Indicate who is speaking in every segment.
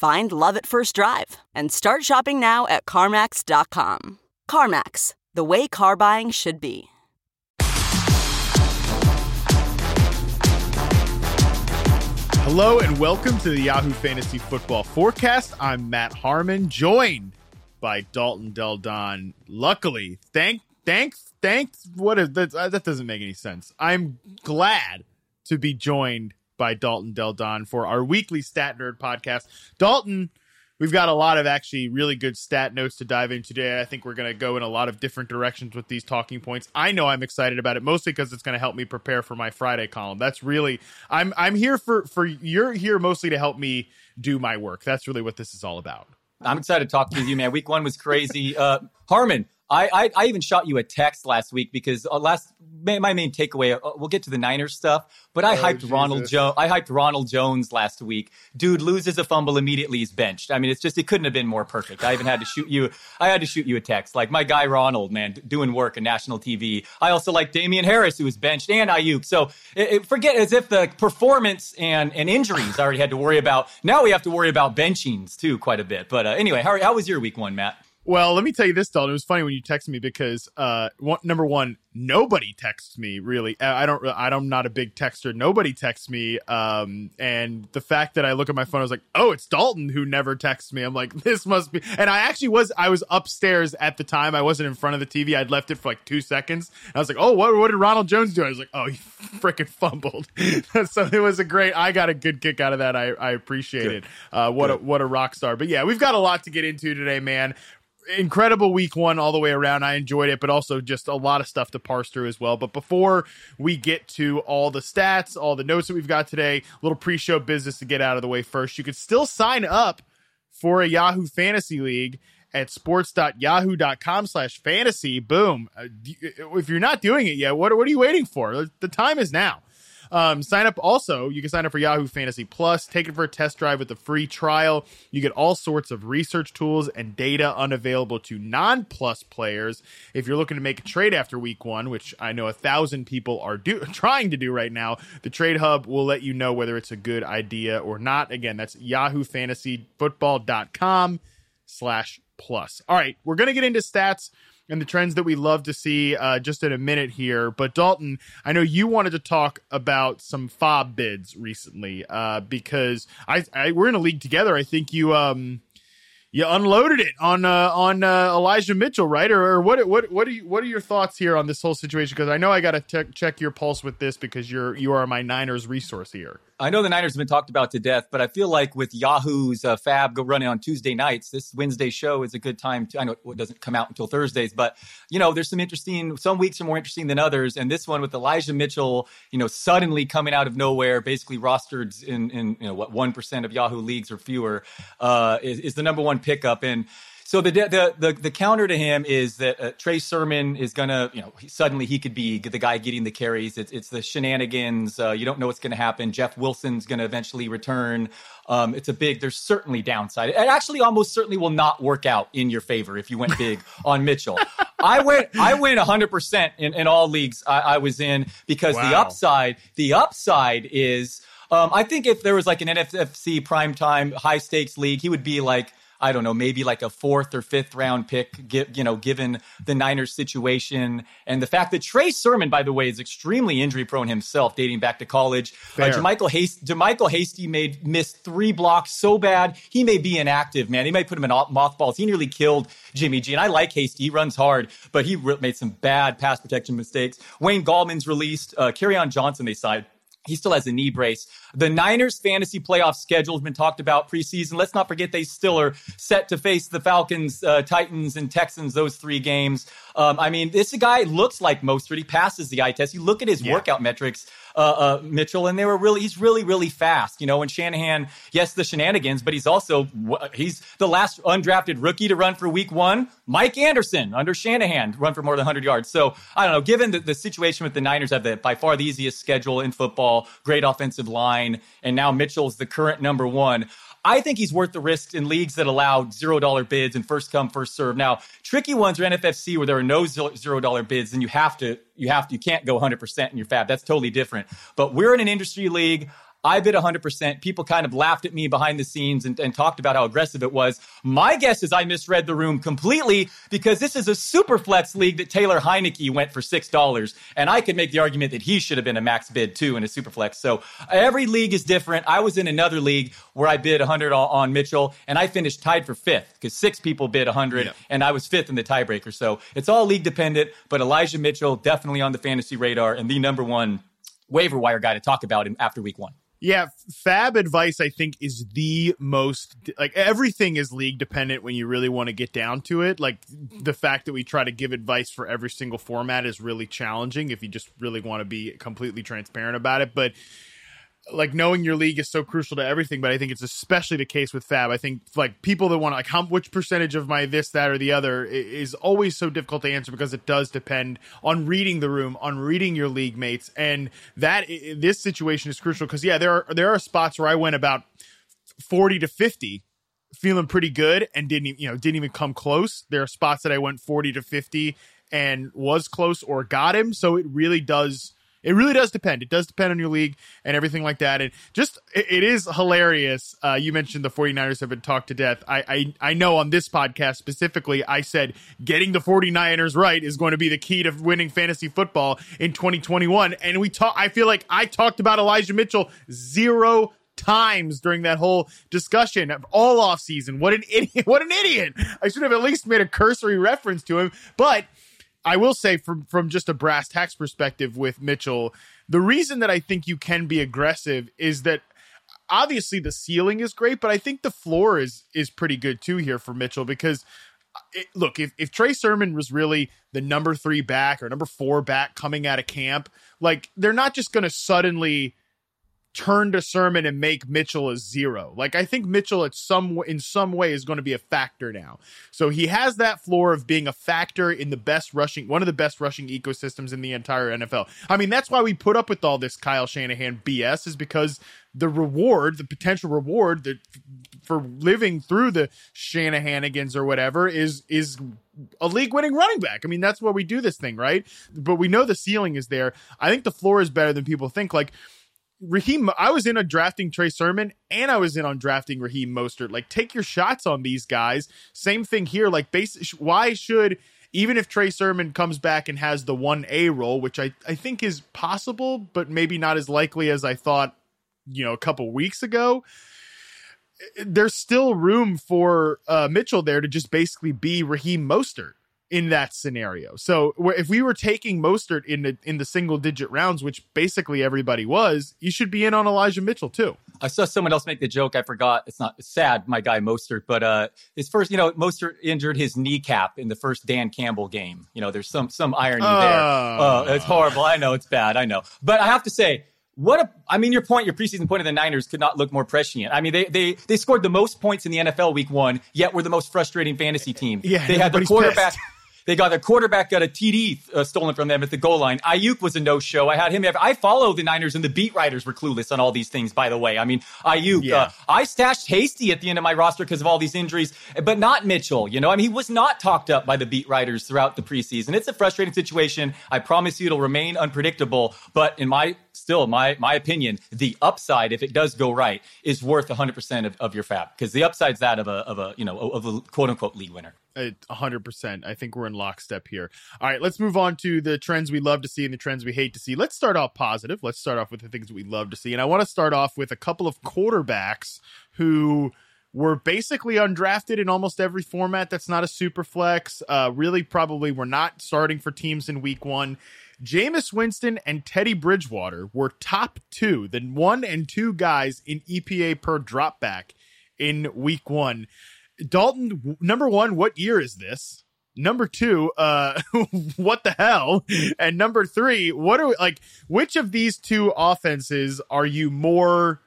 Speaker 1: Find love at first drive and start shopping now at CarMax.com. CarMax, the way car buying should be.
Speaker 2: Hello and welcome to the Yahoo Fantasy Football Forecast. I'm Matt Harmon, joined by Dalton Del Don. Luckily, thank, thanks, thanks. What is that? That doesn't make any sense. I'm glad to be joined by Dalton Del Don for our weekly Stat Nerd podcast. Dalton, we've got a lot of actually really good stat notes to dive into today. I think we're going to go in a lot of different directions with these talking points. I know I'm excited about it mostly because it's going to help me prepare for my Friday column. That's really I'm I'm here for for you're here mostly to help me do my work. That's really what this is all about.
Speaker 3: I'm excited to talk to you, man. Week one was crazy. Uh, Harmon, I, I, I even shot you a text last week because uh, last my main takeaway. Uh, we'll get to the Niners stuff, but I
Speaker 2: Oh,
Speaker 3: hyped
Speaker 2: Jesus.
Speaker 3: Ronald Jones. I hyped Ronald Jones last week. Dude loses a fumble immediately. He's benched. I mean, it's just it couldn't have been more perfect. I even had to shoot you. I had to shoot you a text like my guy Ronald, man, doing work in national TV. I also like Damien Harris, who was benched, and Aiyuk. So it, it- forget as if the performance and and injuries I already had to worry about. Now we have to worry about benchings too, quite a bit. But uh, anyway, how how was your week one, Matt?
Speaker 2: Well, let me tell you this, Dalton. It was funny when you texted me because uh, one, number one, nobody texts me really. Uh, I don't. I don't. I'm not a big texter. Nobody texts me. Um, and the fact that I look at my phone, I was like, oh, it's Dalton who never texts me. I'm like, this must be. And I actually was. I was upstairs at the time. I wasn't in front of the TV. I'd left it for like two seconds. I was like, oh, what? What did Ronald Jones do? I was like, oh, he freaking fumbled. so it was a great. I got a good kick out of that. I I appreciate it. Uh, what a what a rock star. But yeah, we've got a lot to get into today, man incredible week one all the way around. I enjoyed it, but also just a lot of stuff to parse through as well. But before we get to all the stats, all the notes that we've got today, little pre-show business to get out of the way first. You could still sign up for a Yahoo Fantasy League at sports.yahoo.com slash fantasy. Boom. Uh, If you're not doing it yet, what, what are you waiting for? The time is now. Um, sign up also. You can sign up for Yahoo Fantasy Plus. Take it for a test drive with a free trial. You get all sorts of research tools and data unavailable to non Plus players. If you're looking to make a trade after week one, which I know a thousand people are do- trying to do right now, the Trade Hub will let you know whether it's a good idea or not. Again, that's Yahoo Fantasy yahoofantasyfootball.com slash plus. All right, we're going to get into stats and the trends that we love to see uh, just in a minute here. But Dalton, I know you wanted to talk about some fob bids recently uh, because I, I we're in a league together. I think you um you unloaded it on uh, on uh, Elijah Mitchell, right? Or, or what what what are you what are your thoughts here on this whole situation? Because I know I got to check your pulse with this because you're you are my Niners resource here.
Speaker 3: I know the Niners have been talked about to death, but I feel like with Yahoo's uh, Fab go running on Tuesday nights, this Wednesday show is a good time to. I know it doesn't come out until Thursdays, but you know, there's some interesting. Some weeks are more interesting than others, and this one with Elijah Mitchell, you know, suddenly coming out of nowhere, basically rostered in in you know what one percent of Yahoo leagues or fewer, uh, is, is the number one pickup and. So the the the, the counter to him is that uh, Trey Sermon is gonna, you know, he, suddenly he could be the guy getting the carries. It's it's the shenanigans. Uh, you don't know what's going to happen. Jeff Wilson's going to eventually return. Um, it's a big. There's certainly downside. It actually almost certainly will not work out in your favor if you went big on Mitchell. I went I went 100 percent in in all leagues I, I was in because the upside the upside is. Um, I think if there was like an NFC primetime high stakes league, he would be like I don't know, maybe like a fourth or fifth round pick, you know, given the Niners situation and the fact that Trey Sermon, by the way, is extremely injury prone himself, dating back to college. Uh, JaMycal Hasty, JaMycal Hasty made missed three blocks so bad he may be inactive. Man, they might put him in mothballs. He nearly killed Jimmy G, and I like Hasty. He runs hard, but he made some bad pass protection mistakes. Wayne Gallman's released. Uh, on Johnson they signed. He still has a knee brace. The Niners fantasy playoff schedule has been talked about preseason. Let's not forget they still are set to face the Falcons, uh, Titans, and Texans, those three games. Um, I mean, this guy looks like Mostert. He passes the eye test. You look at his yeah. workout metrics uh, uh, Mitchell, and they were really he's really really fast. You know, and Shanahan, yes, the shenanigans, but he's also he's the last undrafted rookie to run for Week One. Mike Anderson under Shanahan run for more than 100 yards. So I don't know. Given the, the situation with the Niners have the by far the easiest schedule in football, great offensive line, and now Mitchell's the current number one. I think he's worth the risk in leagues that allow zero dollar bids and first come first serve. Now, tricky ones are NFFC where there are no zero dollar bids, and you have to you have to you can't go 100 percent in your fab. That's totally different. But we're in an industry league. I bid 100%. People kind of laughed at me behind the scenes and, and, talked about how aggressive it was. My guess is I misread the room completely because this is a super flex league that Taylor Heinicke went for $6. And I could make the argument that he should have been a max bid too in a super flex. So every league is different. I was in another league where I bid 100 on, Mitchell and I finished tied for fifth because six people bid 100 yeah. and I was fifth in the tiebreaker. So it's all league dependent, but Elijah Mitchell definitely on the fantasy radar and the number one waiver wire guy to talk about him after week one.
Speaker 2: Yeah, fab advice I think is the most like everything is league dependent when you really want to get down to it. Like the fact that we try to give advice for every single format is really challenging if you just really want to be completely transparent about it, but like knowing your league is so crucial to everything, but I think it's especially the case with Fab. I think like people that want to like how which percentage of my this, that, or the other is always so difficult to answer because it does depend on reading the room, on reading your league mates, and that this situation is crucial because yeah, there are there are spots where I went about forty to fifty, feeling pretty good, and didn't you know didn't even come close. There are spots that I went forty to fifty and was close or got him, so it really does it really does depend. It does depend on your league and everything like that. And just, it, it is hilarious. Uh, you mentioned the 49ers have been talked to death. I, I, I know on this podcast specifically, I said getting the 49ers right is going to be the key to winning fantasy football in 2021. And we talk, I feel like I talked about Elijah Mitchell zero times during that whole discussion of all off season. What an idiot. What an idiot. I should have at least made a cursory reference to him. But I will say from from just a brass tacks perspective with Mitchell, the reason that I think you can be aggressive is that obviously the ceiling is great, but I think the floor is is pretty good too here for Mitchell because uh, it, look, if, if Trey Sermon was really the number three back or number four back coming out of camp, like they're not just going to suddenly turn to Sermon and make Mitchell a zero. Like I think Mitchell at some in some way is going to be a factor now. So he has that floor of being a factor in the best rushing one of the best rushing ecosystems in the entire NFL. I mean, that's why we put up with all this Kyle Shanahan BS is because the reward, the potential reward that for living through the Shanahanigans or whatever is is a league winning running back. I mean, that's why we do this thing, right? But we know the ceiling is there. I think the floor is better than people think. Like Raheem, I was in on drafting Trey Sermon and I was in on drafting Raheem Mostert. Like, take your shots on these guys. Same thing here. Like, base, why should even if Trey Sermon comes back and has the one A role, which I I think is possible, but maybe not as likely as I thought, you know, a couple weeks ago. There's still room for uh, Mitchell there to just basically be Raheem Mostert in that scenario. So if we were taking Mostert in the in the single digit rounds, which basically everybody was, you should be in on Elijah Mitchell too.
Speaker 3: I saw someone else make the joke. I forgot. It's not it's sad, my guy Mostert, but uh, his first, you know, Mostert injured his kneecap in the first Dan Campbell game. You know, there's some some irony uh, there. Oh, it's horrible. I know it's bad. I know, but I have to say. What a, I mean, your point, your preseason point of the Niners could not look more prescient. I mean, they they they scored the most points in the NFL week one, yet were the most frustrating fantasy team.
Speaker 2: Yeah,
Speaker 3: they had the quarterback. Pissed. They got their quarterback got a TD uh, stolen from them at the goal line. Aiyuk was a no show. I had him. I follow the Niners, and the beat writers were clueless on all these things. By the way, I mean Aiyuk. Yeah. Uh, I stashed Hasty at the end of my roster because of all these injuries, but not Mitchell. You know, I mean, he was not talked up by the beat writers throughout the preseason. It's a frustrating situation. I promise you, it'll remain unpredictable. But in my still my my opinion, the upside, if it does go right, is worth 100% of, of your fab because the upside's that of a of a you know of a quote unquote league winner.
Speaker 2: hundred percent. I think we're in lockstep here. All right, let's move on to the trends we love to see and the trends we hate to see. Let's start off positive. Let's start off with the things we love to see, and I want to start off with a couple of quarterbacks who were basically undrafted in almost every format that's not a super flex. Uh, really, probably were not starting for teams in week one. Jameis Winston and Teddy Bridgewater were top two, the one and two guys in EPA per dropback in week one. Dalton, number one, what year is this? Number two, uh, what the hell? And number three, what are like, which of these two offenses are you more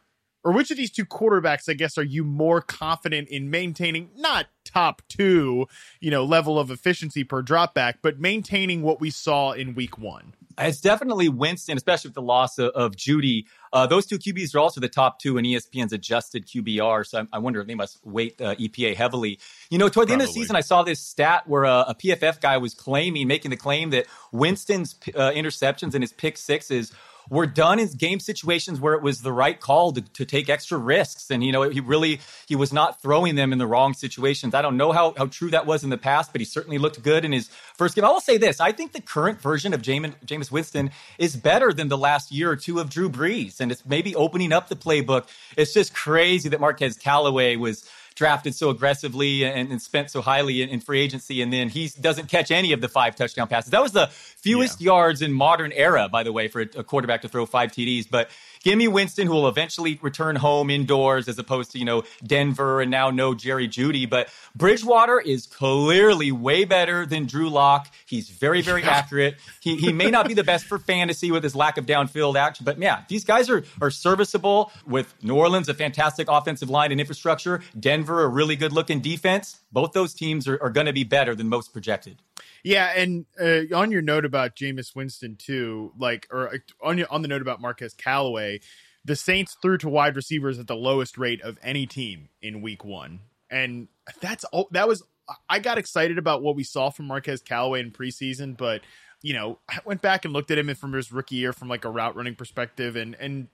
Speaker 2: or which of these two quarterbacks, I guess, are you more confident in maintaining not top two, you know, level of efficiency per dropback, but maintaining what we saw in week one?
Speaker 3: It's definitely Winston, especially with the loss of, of Jeudy. Uh, those two QBs are also the top two in ESPN's adjusted QBR. So I, I wonder if they must weight uh, EPA heavily. You know, toward the Probably. end of the season, I saw this stat where a, a PFF guy was claiming, making the claim that Winston's uh, interceptions and his pick sixes were done in game situations where it was the right call to, to take extra risks. And, you know, he really, he was not throwing them in the wrong situations. I don't know how, how true that was in the past, but he certainly looked good in his first game. I will say this. I think the current version of Jameis, Jameis Winston is better than the last year or two of Drew Brees. And it's maybe opening up the playbook. It's just crazy that Marquez Callaway was – drafted so aggressively and, and spent so highly in, in, free agency, and then he doesn't catch any of the five touchdown passes. That was the fewest yeah. yards in modern era, by the way, for a, a quarterback to throw five TDs. But Give me Winston, who will eventually return home indoors as opposed to, you know, Denver and now no Jerry Jeudy. But Bridgewater is clearly way better than Drew Lock. He's very, very accurate. He, he may not be the best for fantasy with his lack of downfield action, but yeah, these guys are, are serviceable with New Orleans, a fantastic offensive line and infrastructure, Denver, a really good looking defense. Both those teams are, are going to be better than most projected.
Speaker 2: Yeah, and uh, on your note about Jameis Winston too, like, or uh, on your, on the note about Marquez Callaway, the Saints threw to wide receivers at the lowest rate of any team in Week One, and that's all. That was I got excited about what we saw from Marquez Callaway in preseason, but you know, I went back and looked at him from his rookie year from like a route running perspective, and and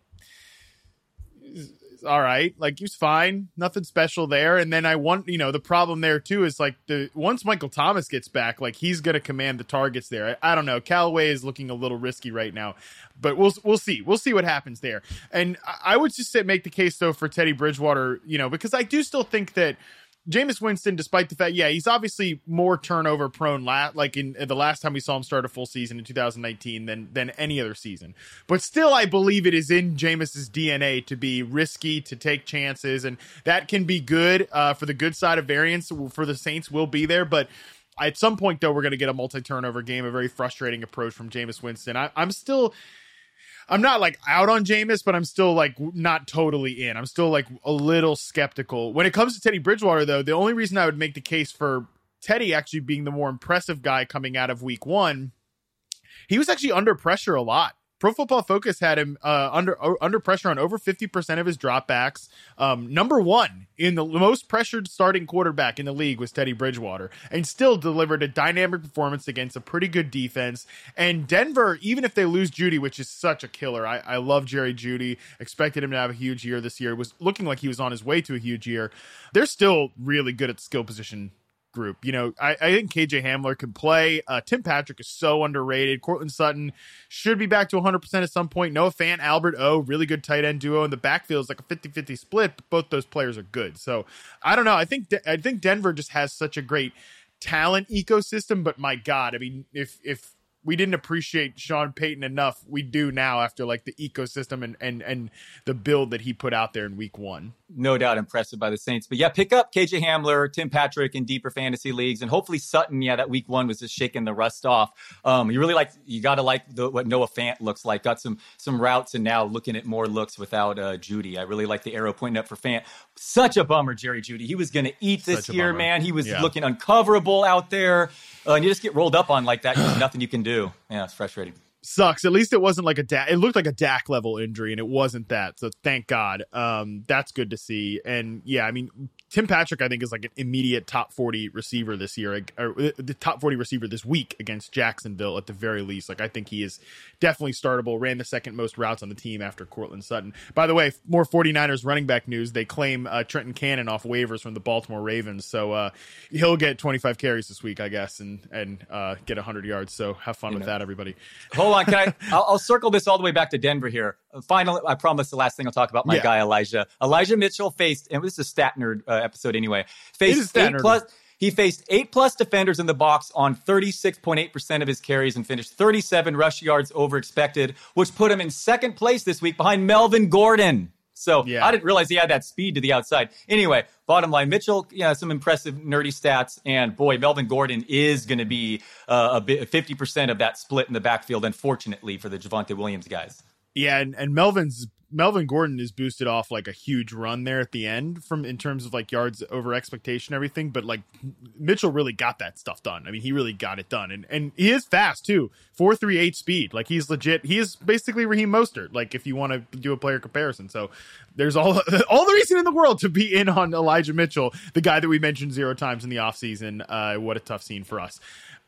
Speaker 2: all right. Like he was fine, nothing special there. And then I want, you know, the problem there too is like the once Michael Thomas gets back, like he's going to command the targets there. I, I, don't know. Callaway is looking a little risky right now, but we'll we'll see. We'll see what happens there. And I, I would just say, make the case though for Teddy Bridgewater, you know, because I do still think that Jameis Winston, despite the fact, yeah, he's obviously more turnover prone. La- like in, in, the last time we saw him start a full season in 2019 than than any other season. But still, I believe it is in Jameis's DNA to be risky, to take chances, and that can be good uh, for the good side of variance. For the Saints, will be there, but. At some point, though, we're going to get a multi-turnover game, a very frustrating approach from Jameis Winston. I, I'm still, I'm not like out on Jameis, but I'm still like not totally in. I'm still like a little skeptical. When it comes to Teddy Bridgewater, though, the only reason I would make the case for Teddy actually being the more impressive guy coming out of week one, he was actually under pressure a lot. Pro Football Focus had him uh, under under pressure on over fifty percent of his dropbacks. Um, number one in the most pressured starting quarterback in the league was Teddy Bridgewater, and still delivered a dynamic performance against a pretty good defense. And Denver, even if they lose Jeudy, which is such a killer, I, I love Jerry Jeudy, Expected him to have a huge year this year. Was looking like he was on his way to a huge year. They're still really good at skill position group. You know, I, I think KJ Hamler can play. Uh, Tim Patrick is so underrated. Courtland Sutton should be back to 100% at some point. Noah Fant, Albert O, really good tight end duo. And the backfield is like a 50 50 split, but both those players are good. So I don't know. I think, De- I think Denver just has such a great talent ecosystem, but my God, I mean, if, if, we didn't appreciate Sean Payton enough. We do now after like the ecosystem and and and the build that he put out there in week one.
Speaker 3: No doubt impressive by the Saints. But yeah, pick up KJ Hamler, Tim Patrick in deeper fantasy leagues, and hopefully Sutton. Yeah, that week one was just shaking the rust off. Um, you really like you got to like the, what Noah Fant looks like. Got some some routes and now looking at more looks without uh, Jeudy. I really like the arrow pointing up for Fant. Such a bummer, Jerry Jeudy. He was going to eat this year, man. He was yeah. looking uncoverable out there uh, and you just get rolled up on like that. There's nothing you can do. Yeah, it's frustrating.
Speaker 2: Sucks. At least it wasn't like a Dak. It looked like a Dak level injury, and it wasn't that. So thank God. Um, that's good to see. And yeah, I mean, Tim Patrick, I think, is like an immediate top 40 receiver this year, or uh, the top 40 receiver this week against Jacksonville at the very least. Like, I think he is definitely startable. Ran the second most routes on the team after Courtland Sutton. By the way, more 49ers running back news. They claim uh, Trenton Cannon off waivers from the Baltimore Ravens. So uh, he'll get 25 carries this week, I guess, and, and uh, get 100 yards. So have fun you with know. that, everybody.
Speaker 3: Hold on. Can I? I'll, I'll, circle this all the way back to Denver here. Finally, I promise the last thing I'll talk about my yeah. guy, Elijah. Elijah Mitchell faced, and this is a stat nerd uh, episode anyway. Faced eight plus. He faced eight plus defenders in the box on 36.8% of his carries and finished 37 rush yards over expected, which put him in second place this week behind Melvin Gordon. So yeah. I didn't realize he had that speed to the outside. Anyway, bottom line, Mitchell, yeah, some impressive nerdy stats, and boy, Melvin Gordon is going to be uh, a bit fifty percent of that split in the backfield. Unfortunately for the Javonte Williams guys.
Speaker 2: Yeah, and, and Melvin's Melvin Gordon is boosted off like a huge run there at the end from in terms of like yards over expectation, everything. But like Mitchell really got that stuff done. I mean, he really got it done, and and he is fast too. Four three eight speed, like he's legit. He is basically Raheem Mostert. Like if you want to do a player comparison, so there's all all the reason in the world to be in on Elijah Mitchell, the guy that we mentioned zero times in the offseason. Uh, what a tough scene for us.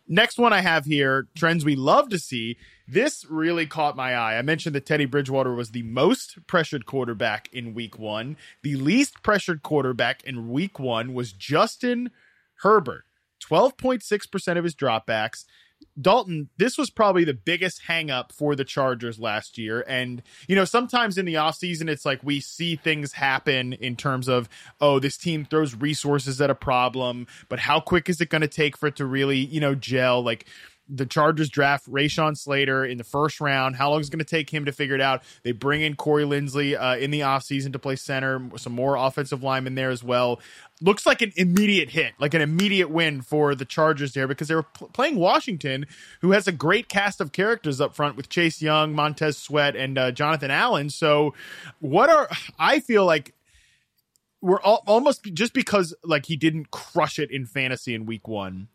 Speaker 2: Next one I have here trends we love to see this really caught my eye. I mentioned that Teddy Bridgewater was the most pressured quarterback in week one. The least pressured quarterback in week one was Justin Herbert. 12.6% of his dropbacks. Dalton, this was probably the biggest hangup for the Chargers last year. And, you know, sometimes in the offseason, it's like we see things happen in terms of, oh, this team throws resources at a problem, but how quick is it going to take for it to really, you know, gel? Like, the Chargers draft Rashawn Slater in the first round. How long is it going to take him to figure it out? They bring in Corey Linsley uh, in the offseason to play center, some more offensive linemen there as well. Looks like an immediate hit, like an immediate win for the Chargers there because they were pl- playing Washington, who has a great cast of characters up front with Chase Young, Montez Sweat, and uh, Jonathan Allen. So, what are I feel like we're all, almost just because like he didn't crush it in fantasy in week one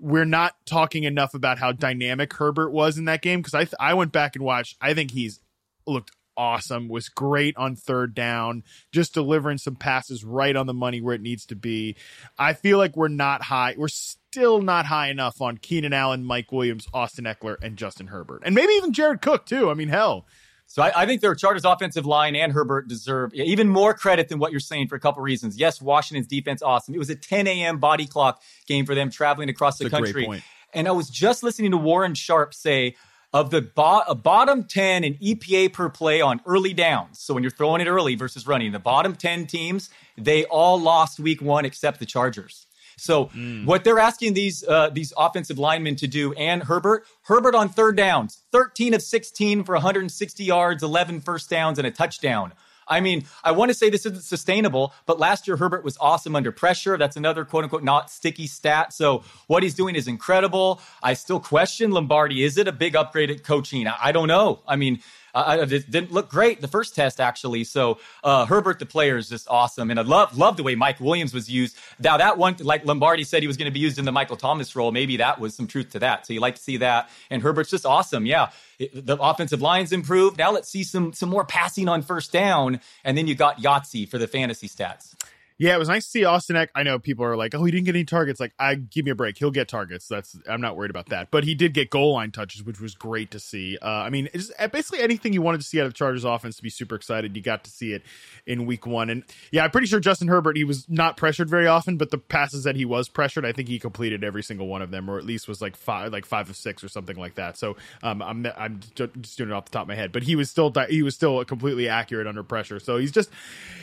Speaker 2: we're not talking enough about how dynamic Herbert was in that game because I th- I went back and watched. I think he's looked awesome. Was great on third down, just delivering some passes right on the money where it needs to be. I feel like we're not high. We're still not high enough on Keenan Allen, Mike Williams, Austin Ekeler, and Justin Herbert, and maybe even Jared Cook too. I mean, hell,
Speaker 3: so I, I, think their Chargers offensive line and Herbert deserve even more credit than what you're saying for a couple reasons. Yes, Washington's defense awesome. It was a 10 a.m. body clock game for them traveling across the country. And I was just listening to Warren Sharp say of the bo- bottom 10 in EPA per play on early downs. So when you're throwing it early versus running, the bottom 10 teams, they all lost week one except the Chargers. So mm. what they're asking these uh, these offensive linemen to do, and Herbert, Herbert on third downs, 13 of 16 for 160 yards, 11 first downs, and a touchdown. I mean, I want to say this isn't sustainable, but last year Herbert was awesome under pressure. That's another quote unquote not sticky stat. So what he's doing is incredible. I still question Lombardi. Is it a big upgrade at coaching? I don't know. I mean, uh, it didn't look great the first test actually. So uh, Herbert, the player, is just awesome, and I love love the way Mike Williams was used. Now that one, like Lombardi said, he was going to be used in the Michael Thomas role. Maybe that was some truth to that. So you like to see that. And Herbert's just awesome. Yeah, it, the offensive line's improved. Now let's see some some more passing on first down, and then you got Yahtzee for the fantasy stats.
Speaker 2: Yeah, it was nice to see Austin Eck. I know people are like, "Oh, he didn't get any targets." Like, I give me a break. He'll get targets. That's I'm not worried about that. But he did get goal line touches, which was great to see. Uh, I mean, basically anything you wanted to see out of the Chargers offense to be super excited. You got to see it in Week One, and yeah, I'm pretty sure Justin Herbert he was not pressured very often, but the passes that he was pressured, I think he completed every single one of them, or at least was like five, like five of six or something like that. So um, I'm I'm just doing it off the top of my head, but he was still he was still completely accurate under pressure. So he's just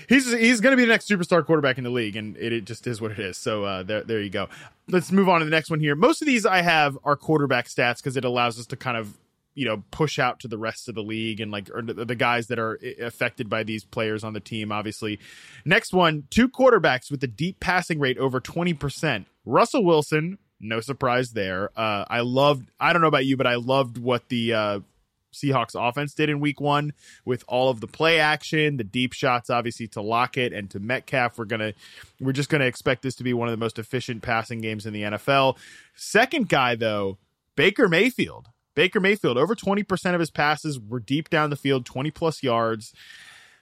Speaker 2: he's he's going to be the next superstar quarterback in the league, and it, it just is what it is. So uh, there there you go. Let's move on to the next one here. Most of these I have are quarterback stats because it allows us to kind of you know push out to the rest of the league and like the guys that are affected by these players on the team obviously next one two quarterbacks with a deep passing rate over 20% russell wilson no surprise there uh, i loved i don't know about you but i loved what the uh, Seahawks offense did in week one with all of the play action, the deep shots, obviously to Lockett and to Metcalf. We're gonna we're just gonna expect this to be one of the most efficient passing games in the NFL. Second guy though, Baker Mayfield. Baker Mayfield, over 20% of his passes were deep down the field, 20 plus yards.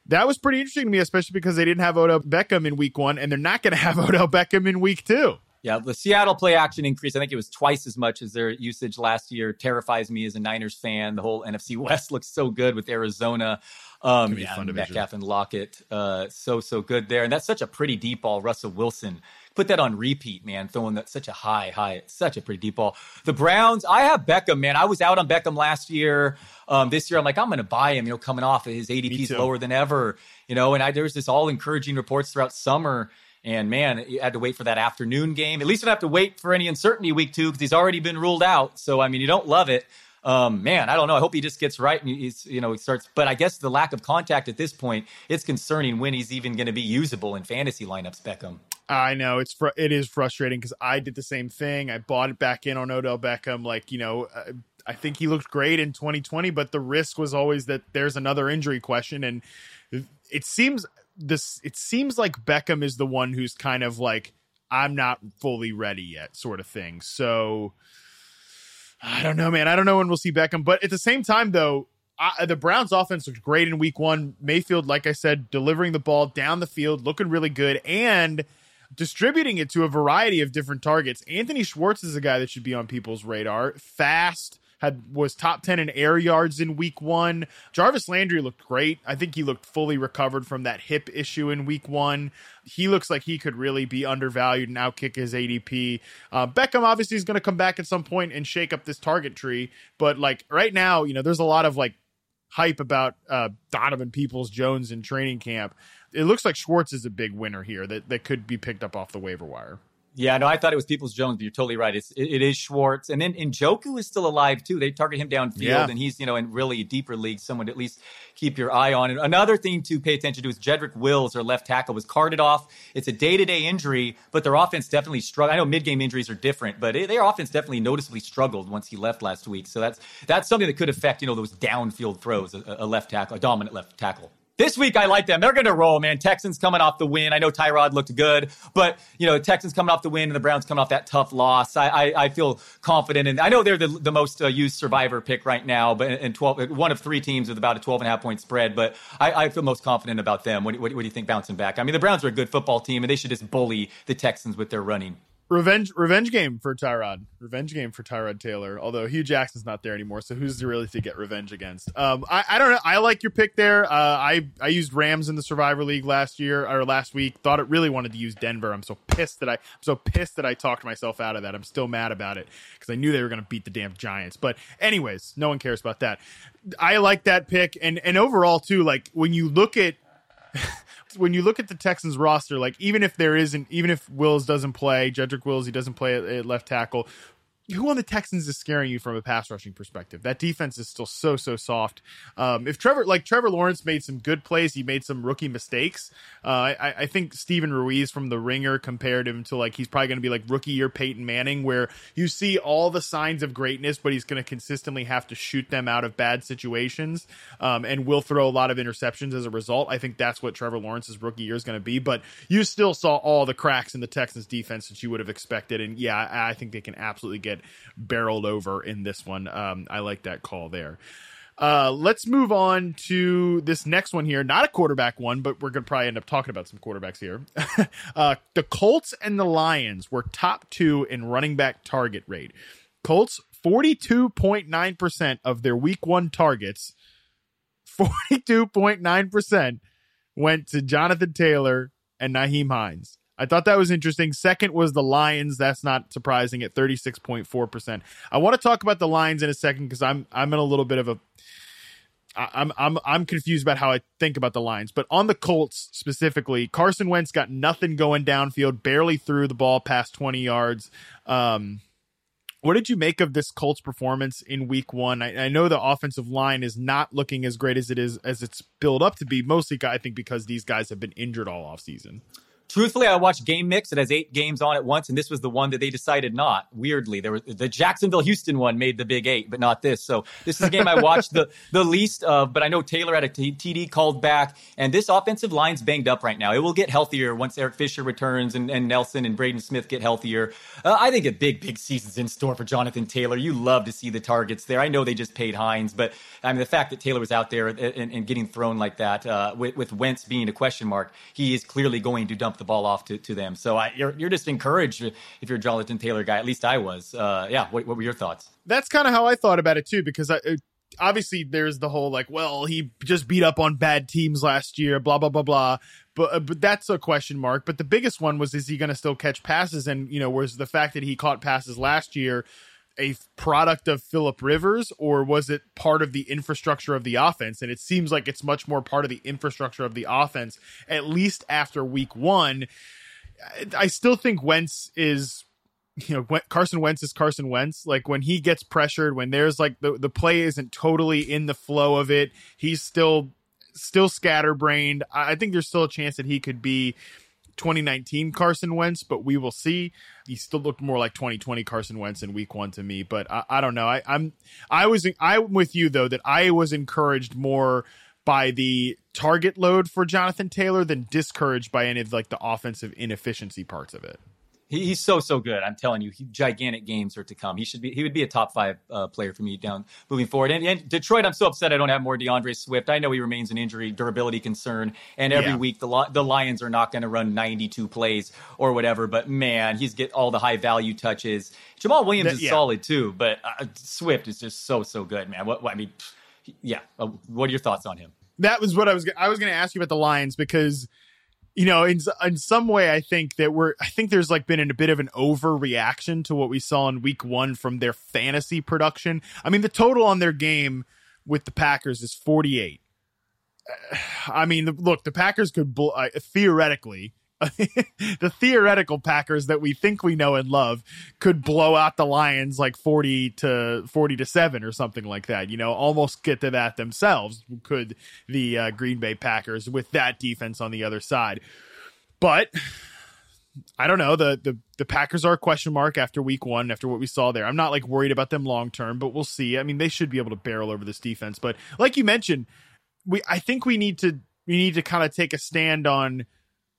Speaker 2: That was pretty interesting to me, especially because they didn't have Odell Beckham in week one, and they're not going to have Odell Beckham in week two.
Speaker 3: Yeah, the Seattle play action increase, I think it was twice as much as their usage last year. Terrifies me as a Niners fan. The whole NFC West looks so good with Arizona. Um, yeah, Metcalf and Lockett, uh, so so good there, and that's such a pretty deep ball. Russell Wilson put that on repeat, man, throwing that such a high, high, such a pretty deep ball. The Browns, I have Beckham, man. I was out on Beckham last year. Um, this year, I'm like, I'm going to buy him. You know, coming off his ADP is lower than ever. You know, and I there's this all encouraging reports throughout summer. And man, you had to wait for that afternoon game. At least you don't have to wait for any uncertainty week two because he's already been ruled out. So I mean, you don't love it um, man, I don't know. I hope he just gets right and he's, you know, he starts. But I guess the lack of contact at this point, it's concerning when he's even going to be usable in fantasy lineups. Beckham.
Speaker 2: I know it's fr- it is frustrating because I did the same thing. I bought it back in on Odell Beckham. Like you know, uh, I think he looked great in 2020, but the risk was always that there's another injury question, and it seems this. It seems like Beckham is the one who's kind of like I'm not fully ready yet, sort of thing. So I don't know, man. I don't know when we'll see Beckham, but at the same time, though, I, the Browns' offense looked great in Week One. Mayfield, like I said, delivering the ball down the field, looking really good, and distributing it to a variety of different targets. Anthony Schwartz is a guy that should be on people's radar. Fast, had was top 10 in air yards in week one. Jarvis Landry looked great. I think he looked fully recovered from that hip issue in week one. He looks like he could really be undervalued and outkick his ADP. Uh, Beckham obviously is going to come back at some point and shake up this target tree. But like right now, you know, there's a lot of like hype about uh, Donovan Peoples Jones in training camp. It looks like Schwartz is a big winner here that, that could be picked up off the waiver wire.
Speaker 3: Yeah, no, I thought it was Peoples Jones, but you're totally right. It's it, it is Schwartz, and then Njoku is still alive too. They target him downfield, yeah. and he's you know in really deeper leagues, someone to at least keep your eye on. And another thing to pay attention to is Jedrick Wills, their left tackle, was carted off. It's a day to day injury, but their offense definitely struggled. I know mid game injuries are different, but it, their offense definitely noticeably struggled once he left last week. So that's that's something that could affect you know those downfield throws, a, a left tackle, a dominant left tackle. This week, I like them. They're going to roll, man. Texans coming off the win. I know Tyrod looked good, but you know, Texans coming off the win and the Browns coming off that tough loss. I I, I feel confident, and I know they're the, the most uh, used survivor pick right now, but and twelve one of three teams with about a 12 and a half point spread. But I, I feel most confident about them. What, what, what do you think bouncing back? I mean, the Browns are a good football team, and they should just bully the Texans with their running
Speaker 2: revenge revenge game for Tyrod. Revenge game for Tyrod Taylor. Although Hue Jackson's not there anymore, so who's really to get revenge against? Um, I, I don't know. I like your pick there. Uh, I I used Rams in the Survivor League last year or last week. Thought it really wanted to use Denver. I'm so pissed that I I'm so pissed that I talked myself out of that. I'm still mad about it because I knew they were going to beat the damn Giants. But anyways, no one cares about that. I like that pick, and and overall too. Like when you look at when you look at the Texans roster, like even if there isn't, even if Wills doesn't play, Jedrick Wills, he doesn't play at, at left tackle who on the Texans is scaring you from a pass rushing perspective? That defense is still so so soft. Um, if Trevor like Trevor Lawrence made some good plays, he made some rookie mistakes. Uh, I, I, think Stephen Ruiz from the Ringer compared him to like he's probably going to be like rookie year Peyton Manning, where you see all the signs of greatness, but he's going to consistently have to shoot them out of bad situations, um, and will throw a lot of interceptions as a result. I think that's what Trevor Lawrence's rookie year is going to be. But you still saw all the cracks in the Texans defense that you would have expected, and yeah, I, I think they can absolutely get get barreled over in this one. Um, I like that call there. Uh, let's move on to this next one here. Not a quarterback one, but we're going to probably end up talking about some quarterbacks here. uh, the Colts and the Lions were top two in running back target rate. Colts, 42.9% of their week one targets, 42.9% went to Jonathan Taylor and Nyheim Hines. I thought that was interesting. Second was the Lions. That's not surprising at 36.4%. I want to talk about the Lions in a second because I'm I'm in a little bit of a I'm I'm I'm confused about how I think about the Lions. But on the Colts specifically, Carson Wentz got nothing going downfield, barely threw the ball past 20 yards. Um what did you make of this Colts performance in week one? I, I, know the offensive line is not looking as great as it is as it's built up to be, mostly I think because these guys have been injured all off season.
Speaker 3: Truthfully, I watched Game Mix. It has eight games on at once, and this was the one that they decided not. Weirdly, there was the Jacksonville Houston one made the big eight, but not this. So this is a game I watched the the least of. But I know Taylor had a t- TD called back, and this offensive line's banged up right now. It will get healthier once Eric Fisher returns and, and Nelson and Braden Smith get healthier. Uh, I think a big big season's in store for Jonathan Taylor. You love to see the targets there. I know they just paid Hines, but I mean the fact that Taylor was out there and, and getting thrown like that uh, with, with Wentz being a question mark, he is clearly going to dump the ball off to, to them. So I, you're, you're just encouraged if you're a Jonathan Taylor guy. At least I was. Uh, yeah. What, what, were your thoughts?
Speaker 2: That's kind of how I thought about it too, because I, obviously there's the whole like, well, he just beat up on bad teams last year, blah blah blah blah. But uh, but that's a question mark. But the biggest one was, is he going to still catch passes? And you know, was the fact that he caught passes last year a product of Philip Rivers or was it part of the infrastructure of the offense? And it seems like it's much more part of the infrastructure of the offense, at least after week one. I still think Wentz is, you know, Carson Wentz is Carson Wentz. Like when he gets pressured, when there's like the, the play isn't totally in the flow of it, he's still, still scatterbrained. I think there's still a chance that he could be 2019 Carson Wentz, but we will see. He still looked more like 2020 Carson Wentz in Week One to me, but I, I don't know. I, I'm I was I'm with you though that I was encouraged more by the target load for Jonathan Taylor than discouraged by any of like the offensive inefficiency parts of it
Speaker 3: he, he's so so good. I'm telling you, he, gigantic games are to come. He should be he would be a top five uh, player for me down moving forward. And, and, Detroit, I'm so upset I don't have more DeAndre Swift. I know he remains an injury durability concern, and every yeah. week the the Lions are not going to run 92 plays or whatever. But man, he's get all the high value touches. Jamaal Williams that, is yeah. solid too, but uh, Swift is just so so good, man. What, what I mean, yeah. Uh, what are your thoughts on him?
Speaker 2: That was what I was I was going to ask you about the Lions because you know, in in some way, I think that we're I think there's like been a bit of an overreaction to what we saw in Week One from their fantasy production. I mean, the total on their game with the Packers is 48. I mean, look, the Packers could uh, theoretically the theoretical Packers that we think we know and love could blow out the Lions like 40 to 40 to 7 or something like that. You know, almost get to that themselves could the uh, Green Bay Packers with that defense on the other side. But I don't know. The, the the Packers are a question mark after week one, after what we saw there. I'm not like worried about them long term, but we'll see. I mean, they should be able to barrel over this defense. But like you mentioned, we I think we need to we need to kind of take a stand on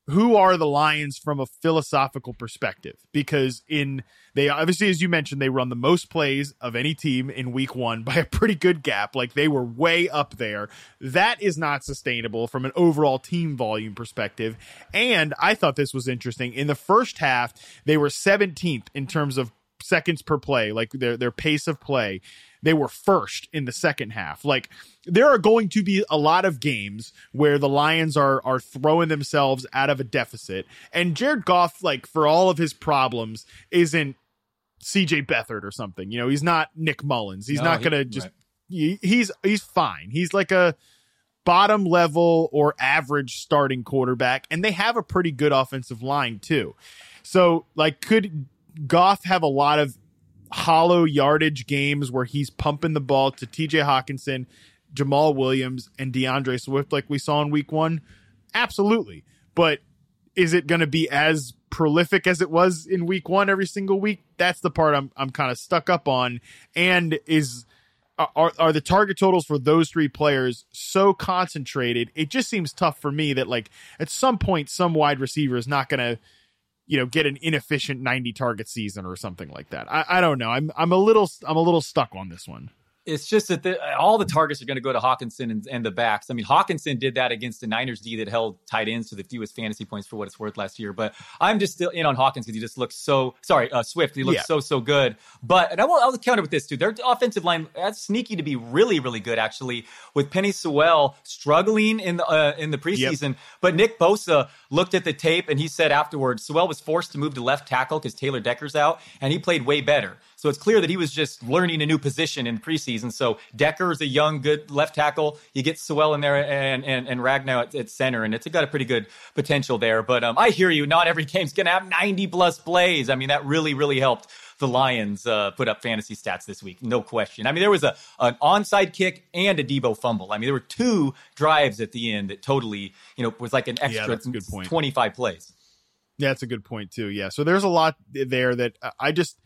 Speaker 2: who are the Lions from a philosophical perspective? Because in they obviously, as you mentioned, they run the most plays of any team in week one by a pretty good gap. Like they were way up there. That is not sustainable from an overall team volume perspective. And I thought this was interesting. In the first half, they were 17th in terms of seconds per play, like their their pace of play they were first in the second half. Like there are going to be a lot of games where the Lions are are throwing themselves out of a deficit, and Jared Goff, like for all of his problems, isn't CJ Beathard or something. You know, he's not Nick Mullens. He's no, not going to just. Right. He, he's he's fine. He's like a bottom level or average starting quarterback, and they have a pretty good offensive line too. So, like, could Goff have a lot of hollow yardage games where he's pumping the ball to TJ Hockenson, Jamaal Williams, and DeAndre Swift like we saw in week one? Absolutely. But is it going to be as prolific as it was in week one every single week? That's the part I'm, I'm kind of stuck up on. And is, are, are the target totals for those three players so concentrated? It just seems tough for me that like at some point, some wide receiver is not going to you know get an inefficient 90 target season or something like that. I, I don't know. I'm I'm a little I'm a little stuck on this one
Speaker 3: it's just that the, all the targets are going to go to Hockenson and, and, the backs. I mean, Hockenson did that against the Niners D that held tight ends to the fewest fantasy points for what it's worth last year. But I'm just still in on Hawkins because he just looks so sorry, uh, Swift. He looks yeah. so so good. But and I will I'll counter with this too. Their offensive line that's sneaky to be really really good actually. With Penei Sewell struggling in the uh, in the preseason, yep. but Nick Bosa looked at the tape and he said afterwards Sewell was forced to move to left tackle because Taylor Decker's out, and he played way better. So it's clear that he was just learning a new position in preseason. So Decker is a young, good left tackle. You get Sewell in there and and, and Ragnow at, at center, and it's got a pretty good potential there. But um, I hear you. Not every game's going to have 90 plus plays. I mean, that really, really helped the Lions uh, put up fantasy stats this week, no question. I mean, there was a an onside kick and a Deebo fumble. I mean, there were two drives at the end that totally, you know, was like an extra yeah, 25 plays.
Speaker 2: Yeah, that's a good point too. Yeah. So there's a lot there that I just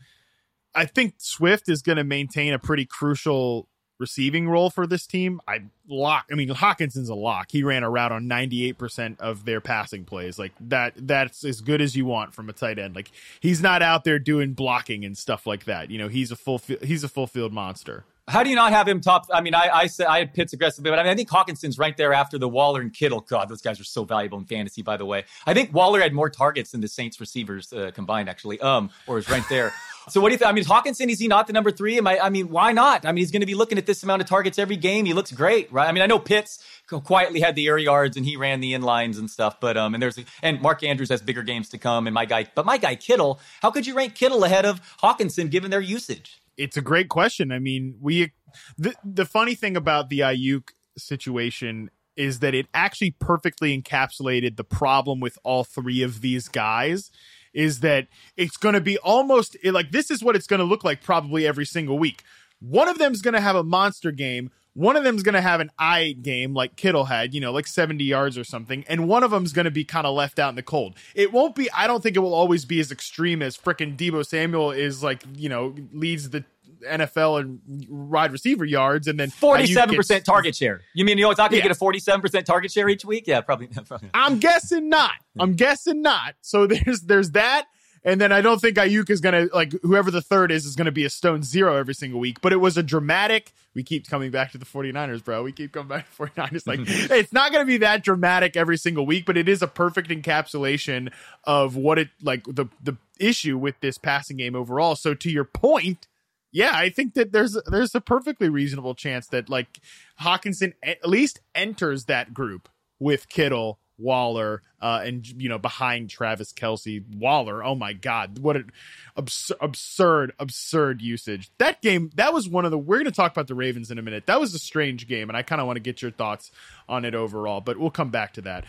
Speaker 2: I think Swift is going to maintain a pretty crucial receiving role for this team. I lock I mean Hockenson's a lock. He ran a route on 98% of their passing plays. Like that that's as good as you want from a tight end. Like he's not out there doing blocking and stuff like that. You know, he's a full he's a full field monster.
Speaker 3: How do you not have him top? I mean, I I said I had Pitts aggressively, but I mean, I think Hockenson's right there after the Waller and Kittle. God, those guys are so valuable in fantasy, by the way. I think Waller had more targets than the Saints receivers uh, combined, actually. Um, or is right there. So what do you think? I mean, Hockenson, is he not the number three? Am I, I mean, why not? I mean, he's going to be looking at this amount of targets every game. He looks great, right? I mean, I know Pitts quietly had the air yards and he ran the in lines and stuff, but, um, and there's, and Mark Andrews has bigger games to come. And my guy, but my guy Kittle, how could you rank Kittle ahead of Hockenson given their usage?
Speaker 2: It's a great question. I mean, we, the, the funny thing about the Aiyuk situation is that it actually perfectly encapsulated the problem with all three of these guys is that it's going to be almost like this is what it's going to look like probably every single week. One of them is going to have a monster game. One of them is going to have an I game like Kittle had, you know, like 70 yards or something. And one of them is going to be kind of left out in the cold. It won't be, I don't think it will always be as extreme as freaking Deebo Samuel is like, you know, leads the NFL and wide receiver yards, and then
Speaker 3: forty-seven percent target share. You mean you know it's not going to yeah. get a forty-seven percent target share each week? Yeah, probably.
Speaker 2: probably. I'm guessing not. I'm guessing not. So there's there's that. And then I don't think Aiyuk is going to, like, whoever the third is, is going to be a stone zero every single week. But it was a dramatic, we keep coming back to the 49ers, bro. We keep coming back to 49ers. Like, it's not going to be that dramatic every single week, but it is a perfect encapsulation of what it, like, the, the issue with this passing game overall. So to your point, yeah, I think that there's there's a perfectly reasonable chance that like Hockenson at least enters that group with Kittle, Waller, uh, and you know behind Travis Kelce, Waller. Oh my God, what an absurd, absurd, absurd usage. That game, that was one of the. We're going to talk about the Ravens in a minute. That was a strange game, and I kind of want to get your thoughts on it overall, but we'll come back to that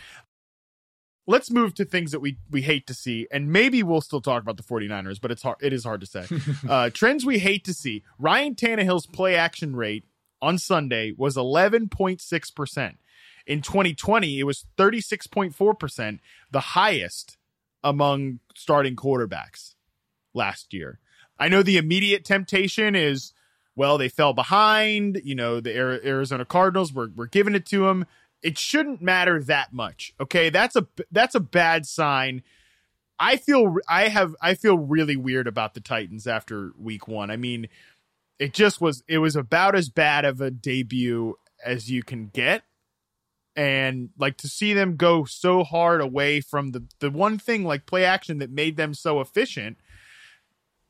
Speaker 2: let's move to things that we we hate to see and maybe we'll still talk about the 49ers but it's hard it is hard to say uh, trends we hate to see ryan Tannehill's play action rate on sunday was 11.6% in 2020 it was 36.4% the highest among starting quarterbacks last year i know the immediate temptation is well they fell behind you know the arizona cardinals were, were giving it to them it shouldn't matter that much. Okay, that's a that's a bad sign. I feel I have I feel really weird about the Titans after week 1. I mean, it just was it was about as bad of a debut as you can get. And like to see them go so hard away from the the one thing like play action that made them so efficient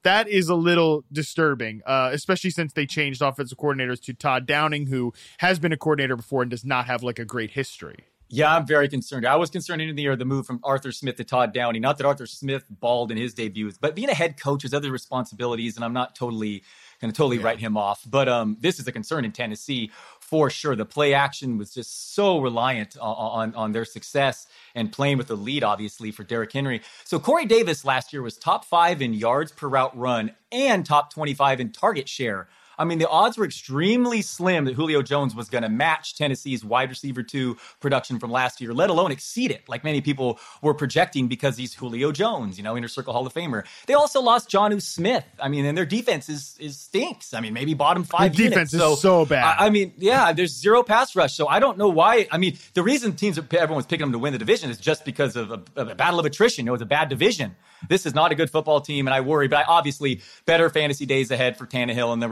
Speaker 2: that is a little disturbing, uh, especially since they changed offensive coordinators to Todd Downing, who has been a coordinator before and does not have like a great history.
Speaker 3: Yeah, I'm very concerned. I was concerned in the year the move from Arthur Smith to Todd Downing. Not that Arthur Smith balled in his debuts, but being a head coach has other responsibilities, and I'm not totally going to totally yeah. write him off. But um, this is a concern in Tennessee for sure. The play action was just so reliant on, on, on their success and playing with the lead, obviously, for Derrick Henry. So Corey Davis last year was top five in yards per route run and top 25 in target share I mean, the odds were extremely slim that Julio Jones was going to match Tennessee's wide receiver two production from last year, let alone exceed it, like many people were projecting because he's Julio Jones, you know, inner circle Hall of Famer. They also lost Jonnu Smith. I mean, and their defense is is stinks. I mean, maybe bottom five.
Speaker 2: The defense
Speaker 3: units.
Speaker 2: is so, so bad.
Speaker 3: I, I, mean, yeah, there's zero pass rush. So I don't know why. I mean, the reason teams everyone's picking them to win the division is just because of a, of a battle of attrition. It was a bad division. This is not a good football team, and I worry. But I, obviously, better fantasy days ahead for Tannehill and the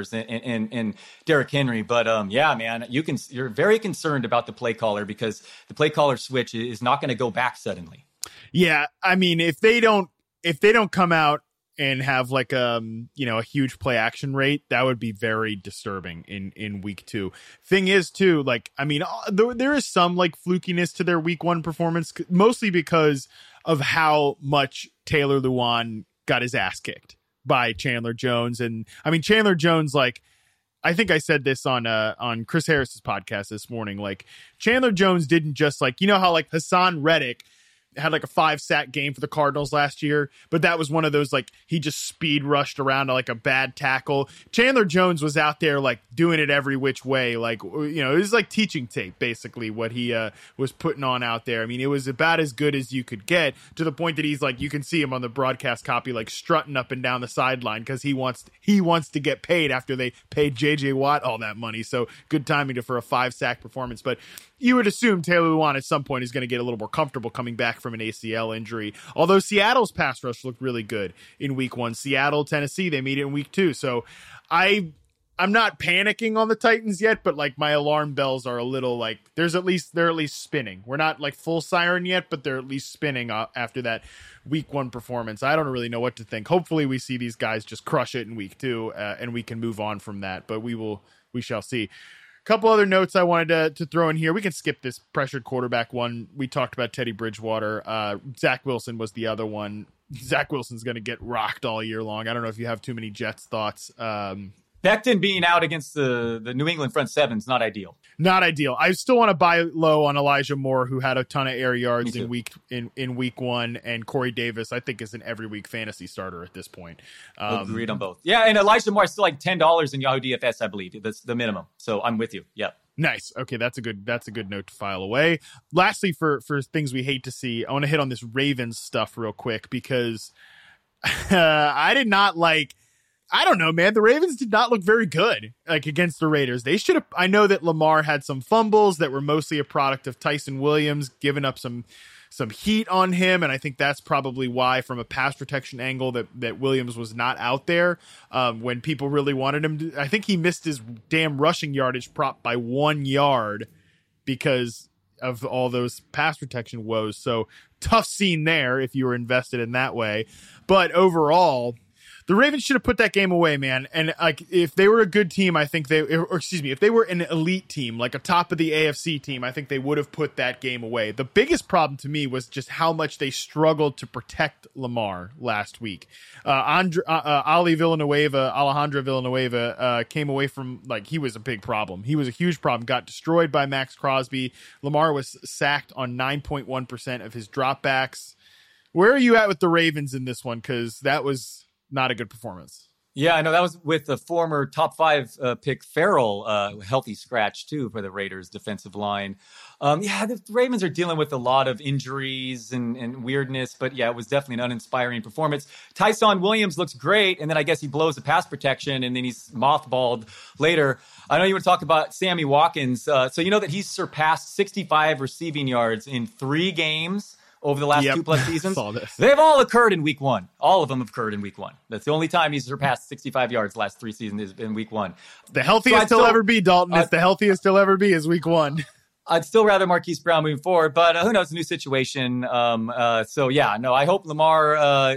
Speaker 3: and, and, and Derrick Henry. But um, yeah, man, you can. You're very concerned about the play caller because the play caller switch is not going to go back suddenly.
Speaker 2: Yeah, I mean, if they don't, if they don't come out and have like um you know a huge play action rate that would be very disturbing in in week two thing is too like i mean uh, there, there is some like flukiness to their week one performance mostly because of how much Taylor Lewan got his ass kicked by Chandler Jones. And I mean, Chandler Jones, like, I think I said this on uh on Chris Harris's podcast this morning. Like Chandler Jones didn't just like you know how like Haason Reddick had like a five sack game for the Cardinals last year, but that was one of those like he just speed rushed around to like a bad tackle. Chandler Jones was out there like doing it every which way, like you know, it was like teaching tape basically what he uh, was putting on out there. I mean, it was about as good as you could get to the point that he's like you can see him on the broadcast copy like strutting up and down the sideline because he wants he wants to get paid after they paid JJ Watt all that money. So good timing for a five sack performance, but you would assume Taylor Lewan at some point is going to get a little more comfortable coming back from an ACL injury. Although Seattle's pass rush looked really good in week one. Seattle, Tennessee, they meet in week two. So I I'm not panicking on the Titans yet, but like my alarm bells are a little like there's at least they're at least spinning. We're not like full siren yet, but they're at least spinning after that week one performance. I don't really know what to think. Hopefully, we see these guys just crush it in week two, uh, and we can move on from that. But we will, we shall see couple other notes I wanted to, to throw in here. We can skip this pressured quarterback one. We talked about Teddy Bridgewater. Uh, Zach Wilson was the other one. Zach Wilson's going to get rocked all year long. I don't know if you have too many Jets thoughts. Um,
Speaker 3: Becton being out against the, the New England front seven is not ideal.
Speaker 2: Not ideal. I still want to buy low on Elijah Moore, who had a ton of air yards in week in, in week one, and Corey Davis. I think is an every week fantasy starter at this point.
Speaker 3: Um, Agreed on both. Yeah, and Elijah Moore is still like ten dollars in Yahoo DFS, I believe. That's the minimum. So I'm with you. Yeah.
Speaker 2: Nice. Okay, that's a good that's a good note to file away. Lastly, for for things we hate to see, I want to hit on this Ravens stuff real quick because uh, I did not like I don't know, man. The Ravens did not look very good like against the Raiders. They should have. I know that Lamar had some fumbles that were mostly a product of Ty'Son Williams giving up some some heat on him, and I think that's probably why, from a pass protection angle, that that Williams was not out there um, when people really wanted him. to. I think he missed his damn rushing yardage prop by one yard because of all those pass protection woes. So tough scene there if you were invested in that way. But overall, the Ravens should have put that game away, man. And like, if they were a good team, I think they, or excuse me, if they were an elite team, like a top of the AFC team, I think they would have put that game away. The biggest problem to me was just how much they struggled to protect Lamar last week. Uh, Andre, uh, uh, Ali Villanueva, Alejandro Villanueva, uh, came away from like he was a big problem. He was a huge problem. Got destroyed by Maxx Crosby. Lamar was sacked on nine point one percent of his dropbacks. Where are you at with the Ravens in this one? Because that was not a good performance.
Speaker 3: Yeah, I know that was with the former top five uh, pick Ferrell, uh, healthy scratch too for the Raiders defensive line. Um, yeah, the Ravens are dealing with a lot of injuries and, and, weirdness, but yeah, it was definitely an uninspiring performance. Ty'Son Williams looks great, and then I guess he blows the pass protection, and then he's mothballed later. I know you want to talk about Sammy Watkins. Uh, so you know that he's surpassed 65 receiving yards in three games over the last yep. two plus seasons. They've all occurred in week one. All of them have occurred in week one. That's the only time he's surpassed 65 yards last three seasons is in week one.
Speaker 2: The healthiest so he'll ever be, Dalton. Uh, it's the healthiest he'll ever be is week one.
Speaker 3: I'd still rather Marquise Brown moving forward, but uh, who knows? New situation. Um, uh, so yeah, no, I hope Lamar uh,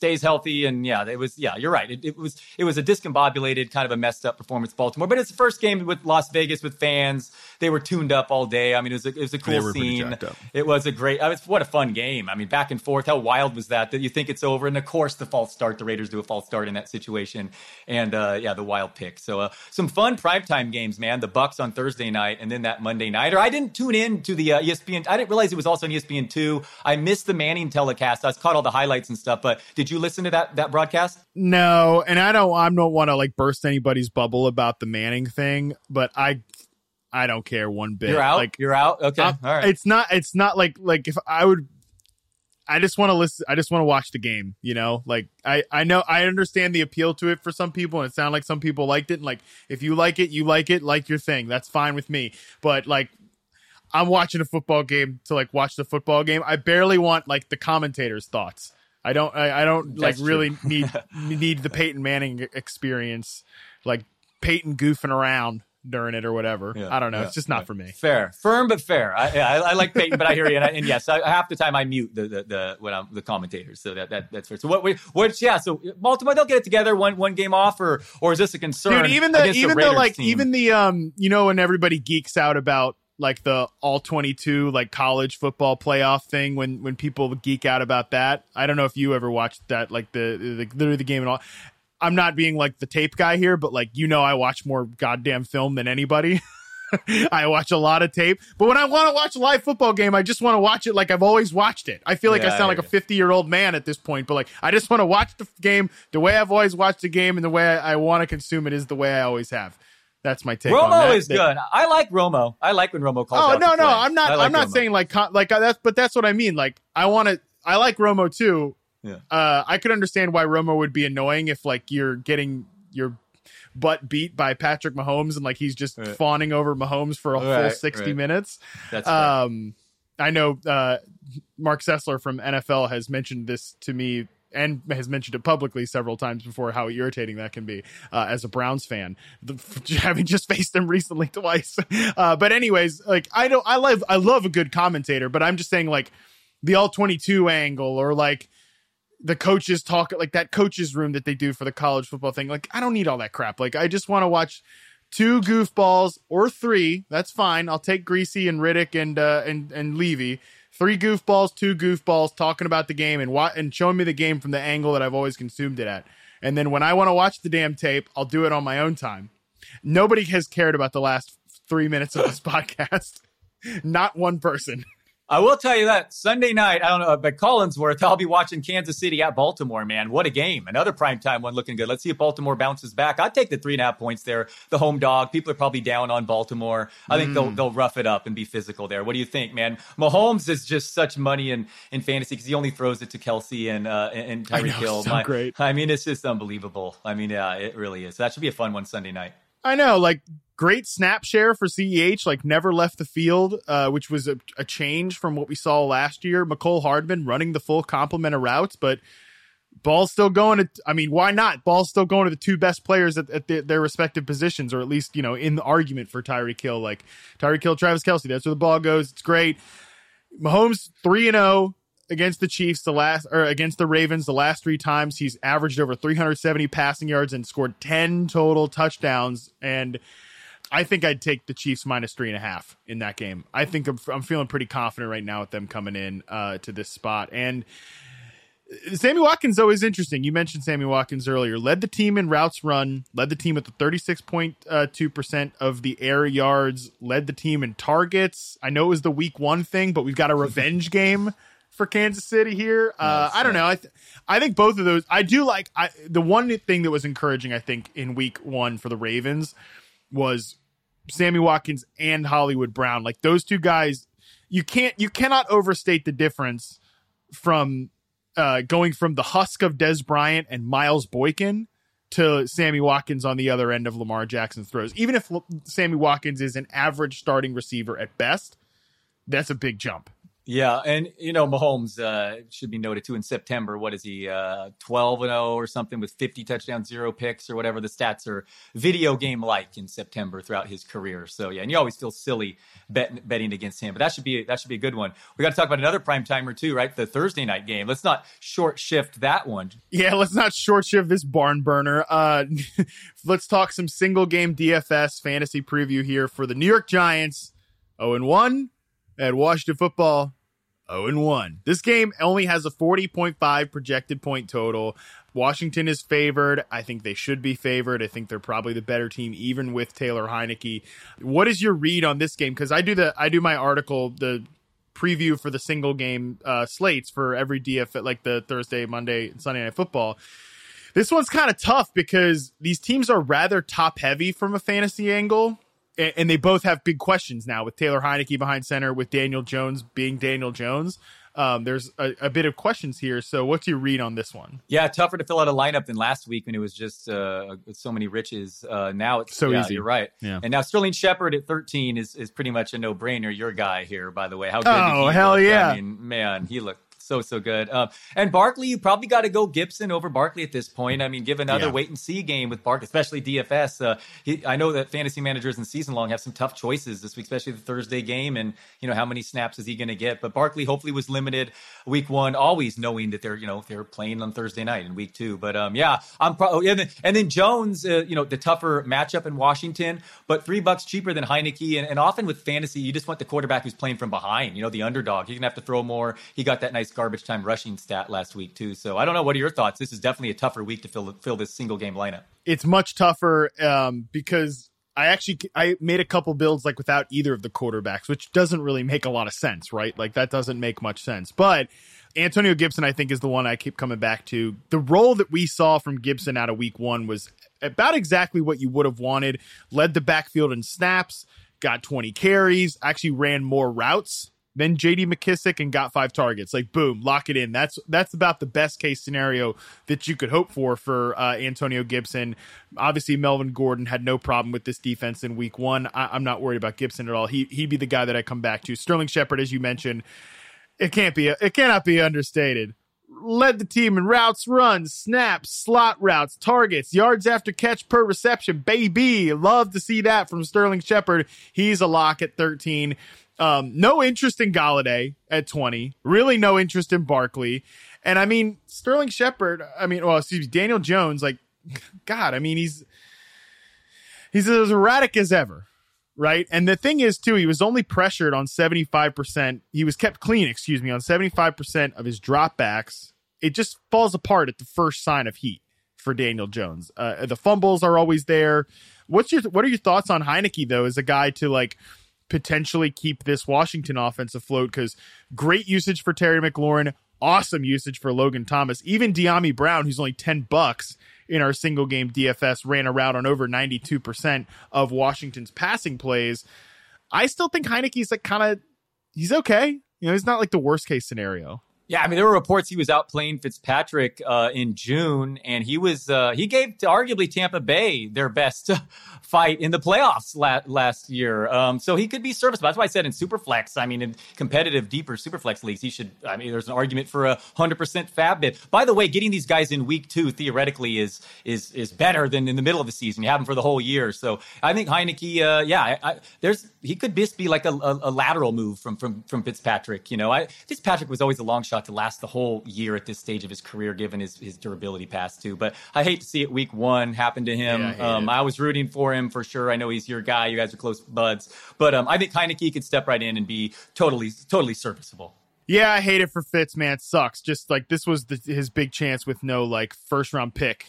Speaker 3: stays healthy. And yeah, it was yeah, you're right. It, it, was it was a discombobulated kind of a messed up performance, Baltimore. But it's the first game with Las Vegas with fans. They were tuned up all day. I mean, it was a, it was a cool scene. It was a great. I was, what a fun game. I mean, back and forth. How wild was that? That you think it's over, and of course the false start. The Raiders do a false start in that situation, and uh, yeah, the wild pick. So uh, some fun primetime games, man. The Bucs on Thursday night, and then that Monday night. Or I didn't tune in to the uh, ESPN. I didn't realize it was also on ESPN two. I missed the Manning telecast. I caught all the highlights and stuff. But did you listen to that that broadcast?
Speaker 2: No, and I don't. I don't want to like burst anybody's bubble about the Manning thing, but I I don't care one bit.
Speaker 3: You're out.
Speaker 2: Like
Speaker 3: you're out. Okay, all right.
Speaker 2: It's not. It's not like like if I would. I just want to listen. I just want to watch the game. You know, like I I know I understand the appeal to it for some people, and it sounded like some people liked it. And like if you like it, you like it, like your thing. That's fine with me. But like I'm watching a football game to like watch the football game. I barely want like the commentators' thoughts. I don't. I, I don't That's like true. really need need the Peyton Manning experience, like Peyton goofing around during it or whatever. Yeah, I don't know. Yeah, it's just not yeah. for me.
Speaker 3: Fair, firm but fair. I, I, I like Peyton, but I hear you. And, I, and yes, half the time I mute the the, the when I'm the commentators. So that, that that's fair. So what? we Which yeah. So Baltimore they'll get it together one one game off, or or is this a concern?
Speaker 2: Dude, even the even the, the like team? even the um you know when everybody geeks out about like the all 22 like college football playoff thing when when people geek out about that i don't know if you ever watched that like the, the literally the game and all i'm not being like the tape guy here but like you know i watch more goddamn film than anybody I watch a lot of tape. But when I want to watch a live football game, I just want to watch it like I've always watched it. I feel like
Speaker 3: Yeah,
Speaker 2: I sound like a 50 year old man at this point, but like I just want to watch the game the way I've always watched the game and the way I, I want to consume it is the way I always have. That's my take. on
Speaker 3: Romo is good. I like Romo. I like when Romo calls.
Speaker 2: Oh no, no. I'm not.
Speaker 3: Like
Speaker 2: I'm not
Speaker 3: Romo.
Speaker 2: saying like like uh, that's, but that's what I mean. Like I want to. I like Romo too.
Speaker 3: Yeah.
Speaker 2: Uh, I could understand why Romo would be annoying if like you're getting your butt beat by Patrick Mahomes and like he's just
Speaker 3: Right.
Speaker 2: fawning over Mahomes for a full 60
Speaker 3: right.
Speaker 2: minutes.
Speaker 3: That's.
Speaker 2: Um, I know uh, Marc Sessler from NFL has mentioned this to me and has mentioned it publicly several times before how irritating that can be uh, as a Browns fan, the, having just faced them recently twice. Uh, but anyways, like I don't, I love, I love a good commentator, but I'm just saying like the all 22 angle or like the coaches talk like that coaches room that they do for the college football thing. Like I don't need all that crap. Like I just want to watch two goofballs or three. That's fine. I'll take Griese and Riddick and uh, and and Levy. Three goofballs, two goofballs talking about the game and wa- and showing me the game from the angle that I've always consumed it at. And then when I want to watch the damn tape, I'll do it on my own time. Nobody has cared about the last three minutes of this podcast. Not one person.
Speaker 3: I will tell you that Sunday night, I don't know, but Collinsworth, I'll be watching Kansas City at Baltimore, man. What a game. Another primetime one looking good. Let's see if Baltimore bounces back. I'd take the three and a half points there. The home dog. People are probably down on Baltimore. I think
Speaker 2: Mm.
Speaker 3: they'll they'll rough it up and be physical there. What do you think, man? Mahomes is just such money in, in fantasy because he only throws it to Kelce and uh and Tyreek Hill.
Speaker 2: so great.
Speaker 3: I mean, it's just unbelievable. I mean, yeah, it really is. That should be a fun one Sunday night.
Speaker 2: I know, like great snap share for CEH, like never left the field, uh, which was a, a change from what we saw last year. Mecole Hardman running the full complement of routes, but ball's still going to, I mean, why not? Ball's still going to the two best players at, at the, their respective positions, or at least, you know, in the argument for Tyreek Hill. Like Tyreek Hill, Travis Kelce, that's where the ball goes. It's great. Mahomes 3 and 0 against the Chiefs the last or against the Ravens the last 3 times he's averaged over 370 passing yards and scored 10 total touchdowns and I think I'd take the Chiefs minus three and a half in that game. I think I'm, I'm feeling pretty confident right now with them coming in uh, to this spot. And Sammy Watkins always interesting. You mentioned Sammy Watkins earlier. Led the team in routes run. Led the team at the 36.2 percent of the air yards. Led the team in targets. I know it was the week one thing, but we've got a revenge game for Kansas City here. Uh, I don't know. I th- I think both of those. I do like. I the one thing that was encouraging. I think in week one for the Ravens was Sammy Watkins and Hollywood Brown. Like those two guys, you can't you cannot overstate the difference from uh, going from the husk of Dez Bryant and Miles Boykin to Sammy Watkins on the other end of Lamar Jackson's throws. Even if Sammy Watkins is an average starting receiver at best, that's a big jump.
Speaker 3: Yeah, and you know Mahomes uh, should be noted too. In September, what is he? Uh, Twelve and zero or something with fifty touchdowns, zero picks, or whatever the stats are. Video game like in September throughout his career. So yeah, and you always feel silly bet, betting against him, but that should be that should be a good one. We got to talk about another prime timer too, right? The Thursday night game. Let's not short shift that one.
Speaker 2: Yeah, let's not short shift this barn burner. Uh, let's talk some single game DFS fantasy preview here for the New York Giants. 0 and 1 at Washington football. 0 and 1. This game only has a 40.5 projected point total. Washington is favored. I think they should be favored. I think they're probably the better team, even with Taylor Heinicke. What is your read on this game? Because I do the I do my article the preview for the single game uh, slates for every DF like the Thursday, Monday, and Sunday night football. This one's kind of tough because these teams are rather top heavy from a fantasy angle, and they both have big questions now with Taylor Heinicke behind center, with Daniel Jones being Daniel Jones. Um, there's a, a bit of questions here. So, what's your read on this one?
Speaker 3: Yeah, tougher to fill out a lineup than last week when it was just uh, so many riches. Uh, now it's
Speaker 2: So
Speaker 3: yeah,
Speaker 2: easy.
Speaker 3: You're right.
Speaker 2: Yeah.
Speaker 3: And now Sterling Shepard at 13 is is pretty much a no brainer. Your guy here, by the way. How good?
Speaker 2: Oh, hell
Speaker 3: look?
Speaker 2: yeah.
Speaker 3: I mean, man, he looked so so good. Um, and Barkley, you probably got to go Gibson over Barkley at this point. I mean, give another
Speaker 2: Yeah.
Speaker 3: wait and see game with Barkley, especially DFS. Uh, he, I know that fantasy managers and season long have some tough choices this week, especially the Thursday game. And you know how many snaps is he going to get? But Barkley hopefully was limited week one, always knowing that they're you know they're playing on Thursday night in week two. But um, yeah, I'm probably and then, and then Jones, uh, you know, the tougher matchup in Washington, but three bucks cheaper than Heinicke. And, and often with fantasy, you just want the quarterback who's playing from behind. You know, the underdog. He's gonna have to throw more. He got that nice garbage time rushing stat last week too. So I don't know. What are your thoughts? This is definitely a tougher week to fill fill this single game lineup.
Speaker 2: It's much tougher um, because I actually I made a couple builds like without either of the quarterbacks, which doesn't really make a lot of sense, right? Like that doesn't make much sense. But Antonio Gibson, I think, is the one I keep coming back to. The role that we saw from Gibson out of week one was about exactly what you would have wanted. Led the backfield in snaps, got 20 carries, actually ran more routes than JD McKissic and got five targets. Like boom, lock it in. That's that's about the best case scenario that you could hope for for uh, Antonio Gibson. Obviously, Melvin Gordon had no problem with this defense in Week One. I, am not worried about Gibson at all. He he'd be the guy that I come back to. Sterling Shepard, as you mentioned, it can't be it cannot be understated. Led the team in routes, runs, snaps, slot routes, targets, yards after catch per reception. Baby, love to see that from Sterling Shepard. He's a lock at 13. Um, no interest in Golladay at 20. Really no interest in Barkley. And I mean, Sterling Shepard, I mean, well, excuse me, Daniel Jones, like, God, I mean, he's he's as erratic as ever right? And the thing is, too, he was only pressured on 75%. He was kept clean, excuse me, on 75% of his dropbacks. It just falls apart at the first sign of heat for Daniel Jones. Uh, the fumbles are always there. What's your what are your thoughts on Heinicke though as a guy to like potentially keep this Washington offense afloat? Because great usage for Terry McLaurin, awesome usage for Logan Thomas, even Dyami Brown, who's only ten bucks in our single game DFS ran a route on over 92% of Washington's passing plays. I still think Heinicke's like kind of he's okay. You know, he's not like the worst case scenario.
Speaker 3: Yeah, I mean, there were reports he was out playing Fitzpatrick uh, in June, and he was uh, he gave to arguably Tampa Bay their best fight in the playoffs la- last year. Um, so he could be serviceable. That's why I said in Superflex. I mean, in competitive, deeper Superflex leagues, he should. I mean, there's an argument for a hundred percent FAAB bid. By the way, getting these guys in week two theoretically is is is better than in the middle of the season. You have them for the whole year. So I think Heinicke, uh, yeah, I, I, there's he could just be like a, a, a, lateral move from from from Fitzpatrick. You know, I, Fitzpatrick was always a long shot to last the whole year at this stage of his career, given his, his durability past too. But I hate to see it week one happen to him. Yeah, I, um, I, was rooting for him for sure. I know he's your guy. You guys are close buds, but um, I think Heinicke could step right in and be totally totally serviceable.
Speaker 2: Yeah, I hate it for Fitz, man. It sucks. Just like this was the, his big chance with no like first round pick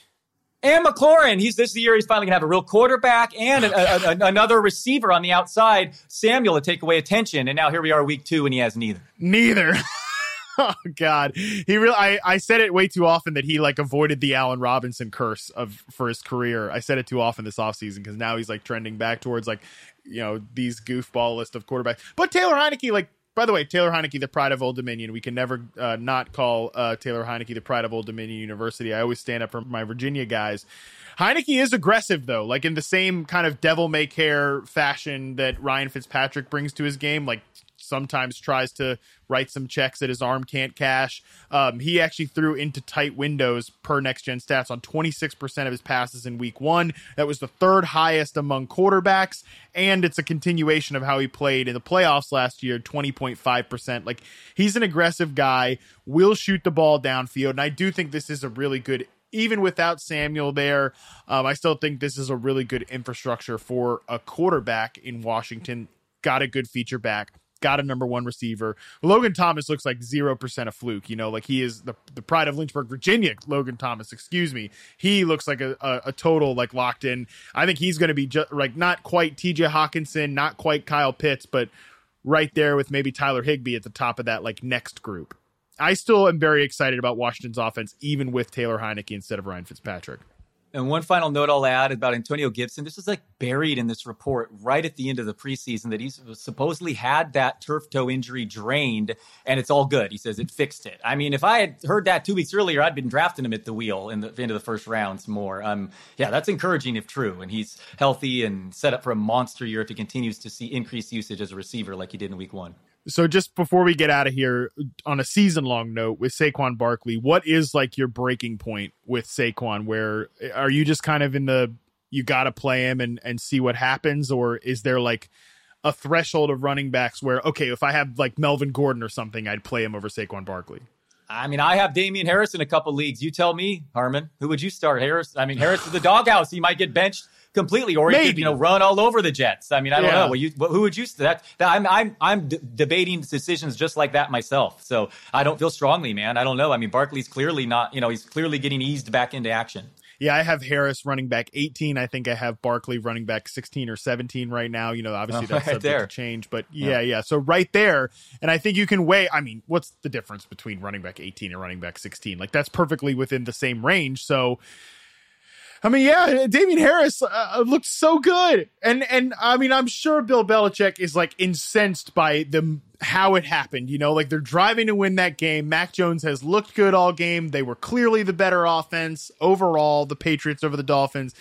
Speaker 3: and McLaurin, he's this year he's finally gonna have a real quarterback and a, a, a, another receiver on the outside, Samuel to take away attention. And now here we are, week two, and he has neither.
Speaker 2: Neither. oh God, he really. I, I said it way too often that he like avoided the Allen Robinson curse of for his career. I said it too often this offseason because now he's like trending back towards like you know these goofball list of quarterbacks. But Taylor Heinicke, like by the way, Taylor Heinicke, the pride of Old Dominion. We can never uh, not call uh, Taylor Heinicke the pride of Old Dominion University. I always stand up for my Virginia guys. Heinicke is aggressive though, like in the same kind of devil may care fashion that Ryan Fitzpatrick brings to his game. Like sometimes tries to write some checks that his arm can't cash. Um, he actually threw into tight windows per next gen stats on 26% of his passes in week one. That was the third highest among quarterbacks. And it's a continuation of how he played in the playoffs last year 20.5%. Like he's an aggressive guy, will shoot the ball downfield. And I do think this is a really good even without Samuel there, um, I still think this is a really good infrastructure for a quarterback in Washington. Got a good feature back got a number one receiver. Logan Thomas looks like 0% a fluke, you know, like he is the, the pride of Lynchburg, Virginia. Logan Thomas, excuse me. He looks like a, a, a total like locked in. I think he's going to be just like not quite TJ Hockenson, not quite Kyle Pitts, but right there with maybe Tyler Higbee at the top of that like next group. I still am very excited about Washington's offense, even with Taylor Heinicke instead of Ryan Fitzpatrick.
Speaker 3: And one final note I'll add about Antonio Gibson. This is like buried in this report right at the end of the preseason that he's supposedly had that turf toe injury drained and it's all good. He says it fixed it. I mean, if I had heard that two weeks earlier, I'd been drafting him at the wheel in the end of the first rounds more. Um, yeah, that's encouraging if true. And he's healthy and set up for a monster year if he continues to see increased usage as a receiver like he did in week one.
Speaker 2: So just before we get out of here, on a season long note with Saquon Barkley, what is like your breaking point with Saquon? Where are you just kind of in the you got to play him and and see what happens, or is there like a threshold of running backs where okay, if I have like Melvin Gordon or something, I'd play him over Saquon Barkley?
Speaker 3: I mean, I have Damien Harris in a couple leagues. You tell me, Harmon, who would you start? Harris? I mean, Harris is the doghouse. He might get benched completely, or Maybe. he could you know run all over the Jets. I mean, I don't yeah. know. Well, you, who would you? That, that I'm I'm I'm d- debating decisions just like that myself. So I don't feel strongly, man. I don't know. I mean, Barkley's clearly not. You know, he's clearly getting eased back into action.
Speaker 2: Yeah, I have Harris running back 18. I think I have Barkley running back 16 or 17 right now. You know, obviously
Speaker 3: Oh,
Speaker 2: that's
Speaker 3: right
Speaker 2: subject
Speaker 3: there.
Speaker 2: to change, but yeah, yeah, So right there, and I think you can weigh. I mean, what's the difference between running back 18 and running back 16? Like that's perfectly within the same range. So. I mean, yeah, Damien Harris uh, looked so good, and and I mean, I'm sure Bill Belichick is like incensed by the how it happened. You know, like they're driving to win that game. Mac Jones has looked good all game. They were clearly the better offense overall. The Patriots over the Dolphins.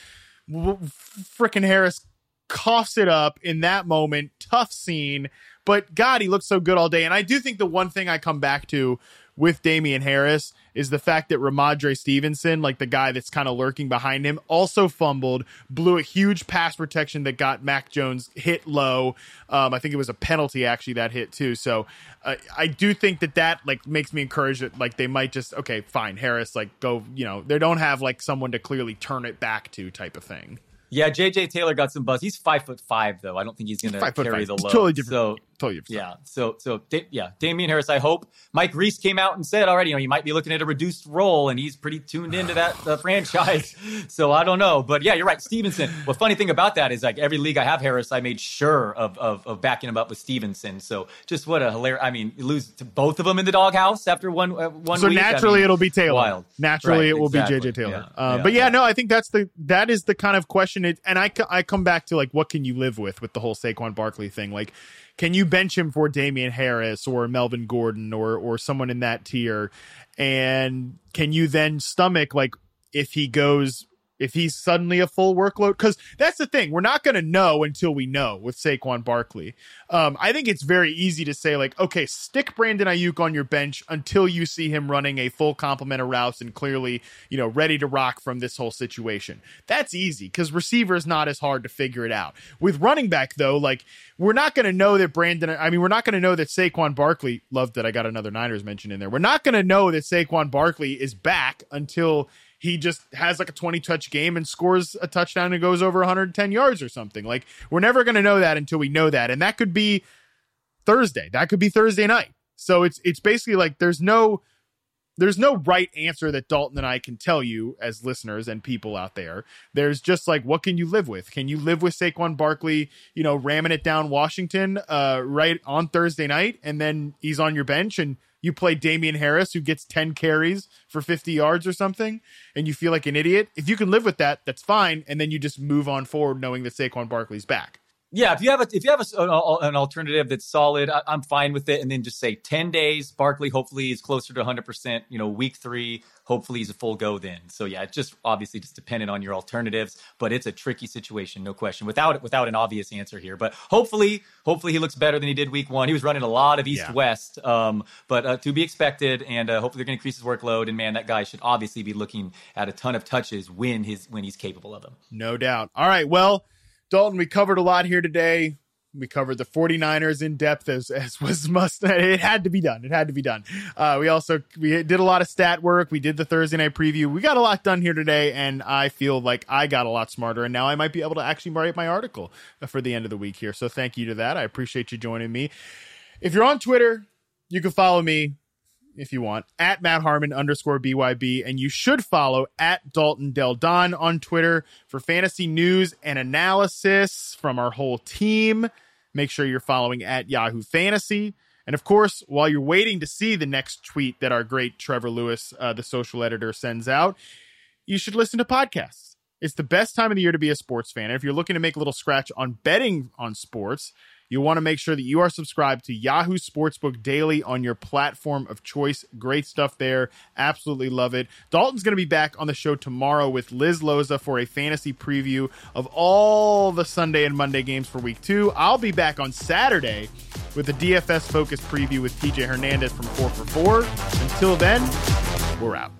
Speaker 2: Freaking Harris coughs it up in that moment. Tough scene, but God, he looked so good all day. And I do think the one thing I come back to with Damien Harris is the fact that Rhamondre Stevenson, like the guy that's kind of lurking behind him, also fumbled, blew a huge pass protection that got Mac Jones hit low. Um, I think it was a penalty actually that hit too. So uh, I do think that that like makes me encouraged that like they might just okay, fine, Harris, like go, you know, they don't have like someone to clearly turn it back to type of thing.
Speaker 3: Yeah, JJ Taylor got some buzz. He's five foot five though. I don't think he's going to
Speaker 2: Five
Speaker 3: carry
Speaker 2: five.
Speaker 3: the load.
Speaker 2: totally different.
Speaker 3: So
Speaker 2: Totally different.
Speaker 3: yeah, so so yeah, Damien Harris. I hope Mike Reiss came out and said already. You know, you might be looking at a reduced role, and he's pretty tuned into that uh, franchise. So I don't know, but yeah, you're right, Stevenson. Well, funny thing about that is like every league I have Harris, I made sure of of, of backing him up with Stevenson. So just what a hilarious. I mean, you lose to both of them in the doghouse after one uh, one.
Speaker 2: so
Speaker 3: week. I
Speaker 2: naturally
Speaker 3: mean,
Speaker 2: it'll be Taylor.
Speaker 3: Wild.
Speaker 2: Naturally
Speaker 3: Right,
Speaker 2: it will
Speaker 3: exactly.
Speaker 2: be JJ Taylor.
Speaker 3: Yeah,
Speaker 2: Uh,
Speaker 3: yeah,
Speaker 2: but yeah,
Speaker 3: yeah.
Speaker 2: no, I think that's the that is the kind of question. It, and I I come back to like what can you live with with the whole Saquon Barkley thing? Like, can you bench him for Damien Harris or Melvin Gordon or or someone in that tier? And can you then stomach like if he goes if he's suddenly a full workload because that's the thing we're not going to know until we know with Saquon Barkley. Um, I think it's very easy to say like, okay, stick Brandon Aiyuk on your bench until you see him running a full complement of routes and clearly you know ready to rock from this whole situation. That's easy because receiver is not as hard to figure it out. With running back though, like we're not going to know that Brandon. I mean, we're not going to know that Saquon Barkley. Love that I got another Niners mention in there. We're not going to know that Saquon Barkley is back until he just has like a 20 touch game and scores a touchdown and goes over 110 yards or something. Like we're never going to know that until we know that. And that could be Thursday. That could be Thursday night. So it's it's basically like there's no there's no right answer that Dalton and I can tell you as listeners and people out there. There's just like what can you live with? Can you live with Saquon Barkley, you know, ramming it down Washington uh right on Thursday night and then he's on your bench and you play Damien Harris who gets 10 carries for 50 yards or something and you feel like an idiot. If you can live with that, that's fine and then you just move on forward knowing that Saquon Barkley's back.
Speaker 3: Yeah, if you have a if you have a, an, an alternative that's solid, I, I'm fine with it. And then just say ten days. Barkley hopefully is closer to 100. percent You know, week three, hopefully he's a full go then. So yeah, it's just obviously just dependent on your alternatives, but it's a tricky situation, no question. Without without an obvious answer here, but hopefully hopefully he looks better than he did week one. He was running a lot of east
Speaker 2: Yeah.
Speaker 3: west, um, but uh, to be expected. And uh, hopefully they're going to increase his workload. And man, that guy should obviously be looking at a ton of touches when his when he's capable of them.
Speaker 2: No doubt. All right. Well, Dalton, we covered a lot here today. We covered the 49ers in depth as, as was must. It had to be done. It had to be done. Uh, we also we did a lot of stat work. We did the Thursday night preview. We got a lot done here today, and I feel like I got a lot smarter. And now I might be able to actually write my article for the end of the week here. So thank you to that. I appreciate you joining me. If you're on Twitter, you can follow me if you want at Matt Harmon underscore BYB. And you should follow at Dalton Del Don on Twitter for fantasy news and analysis from our whole team. Make sure you're following at Yahoo Fantasy. And of course, while you're waiting to see the next tweet that our great Trevor Lewis, uh, the social editor, sends out, you should listen to podcasts. It's the best time of the year to be a sports fan. And if you're looking to make a little scratch on betting on sports, you want to make sure that you are subscribed to Yahoo Sportsbook Daily on your platform of choice. Great stuff there. Absolutely love it. Dalton's going to be back on the show tomorrow with Liz Loza for a fantasy preview of all the Sunday and Monday games for week two. I'll be back on Saturday with the DFS focused preview with TJ Hernandez from 4 for 4. Until then, we're out.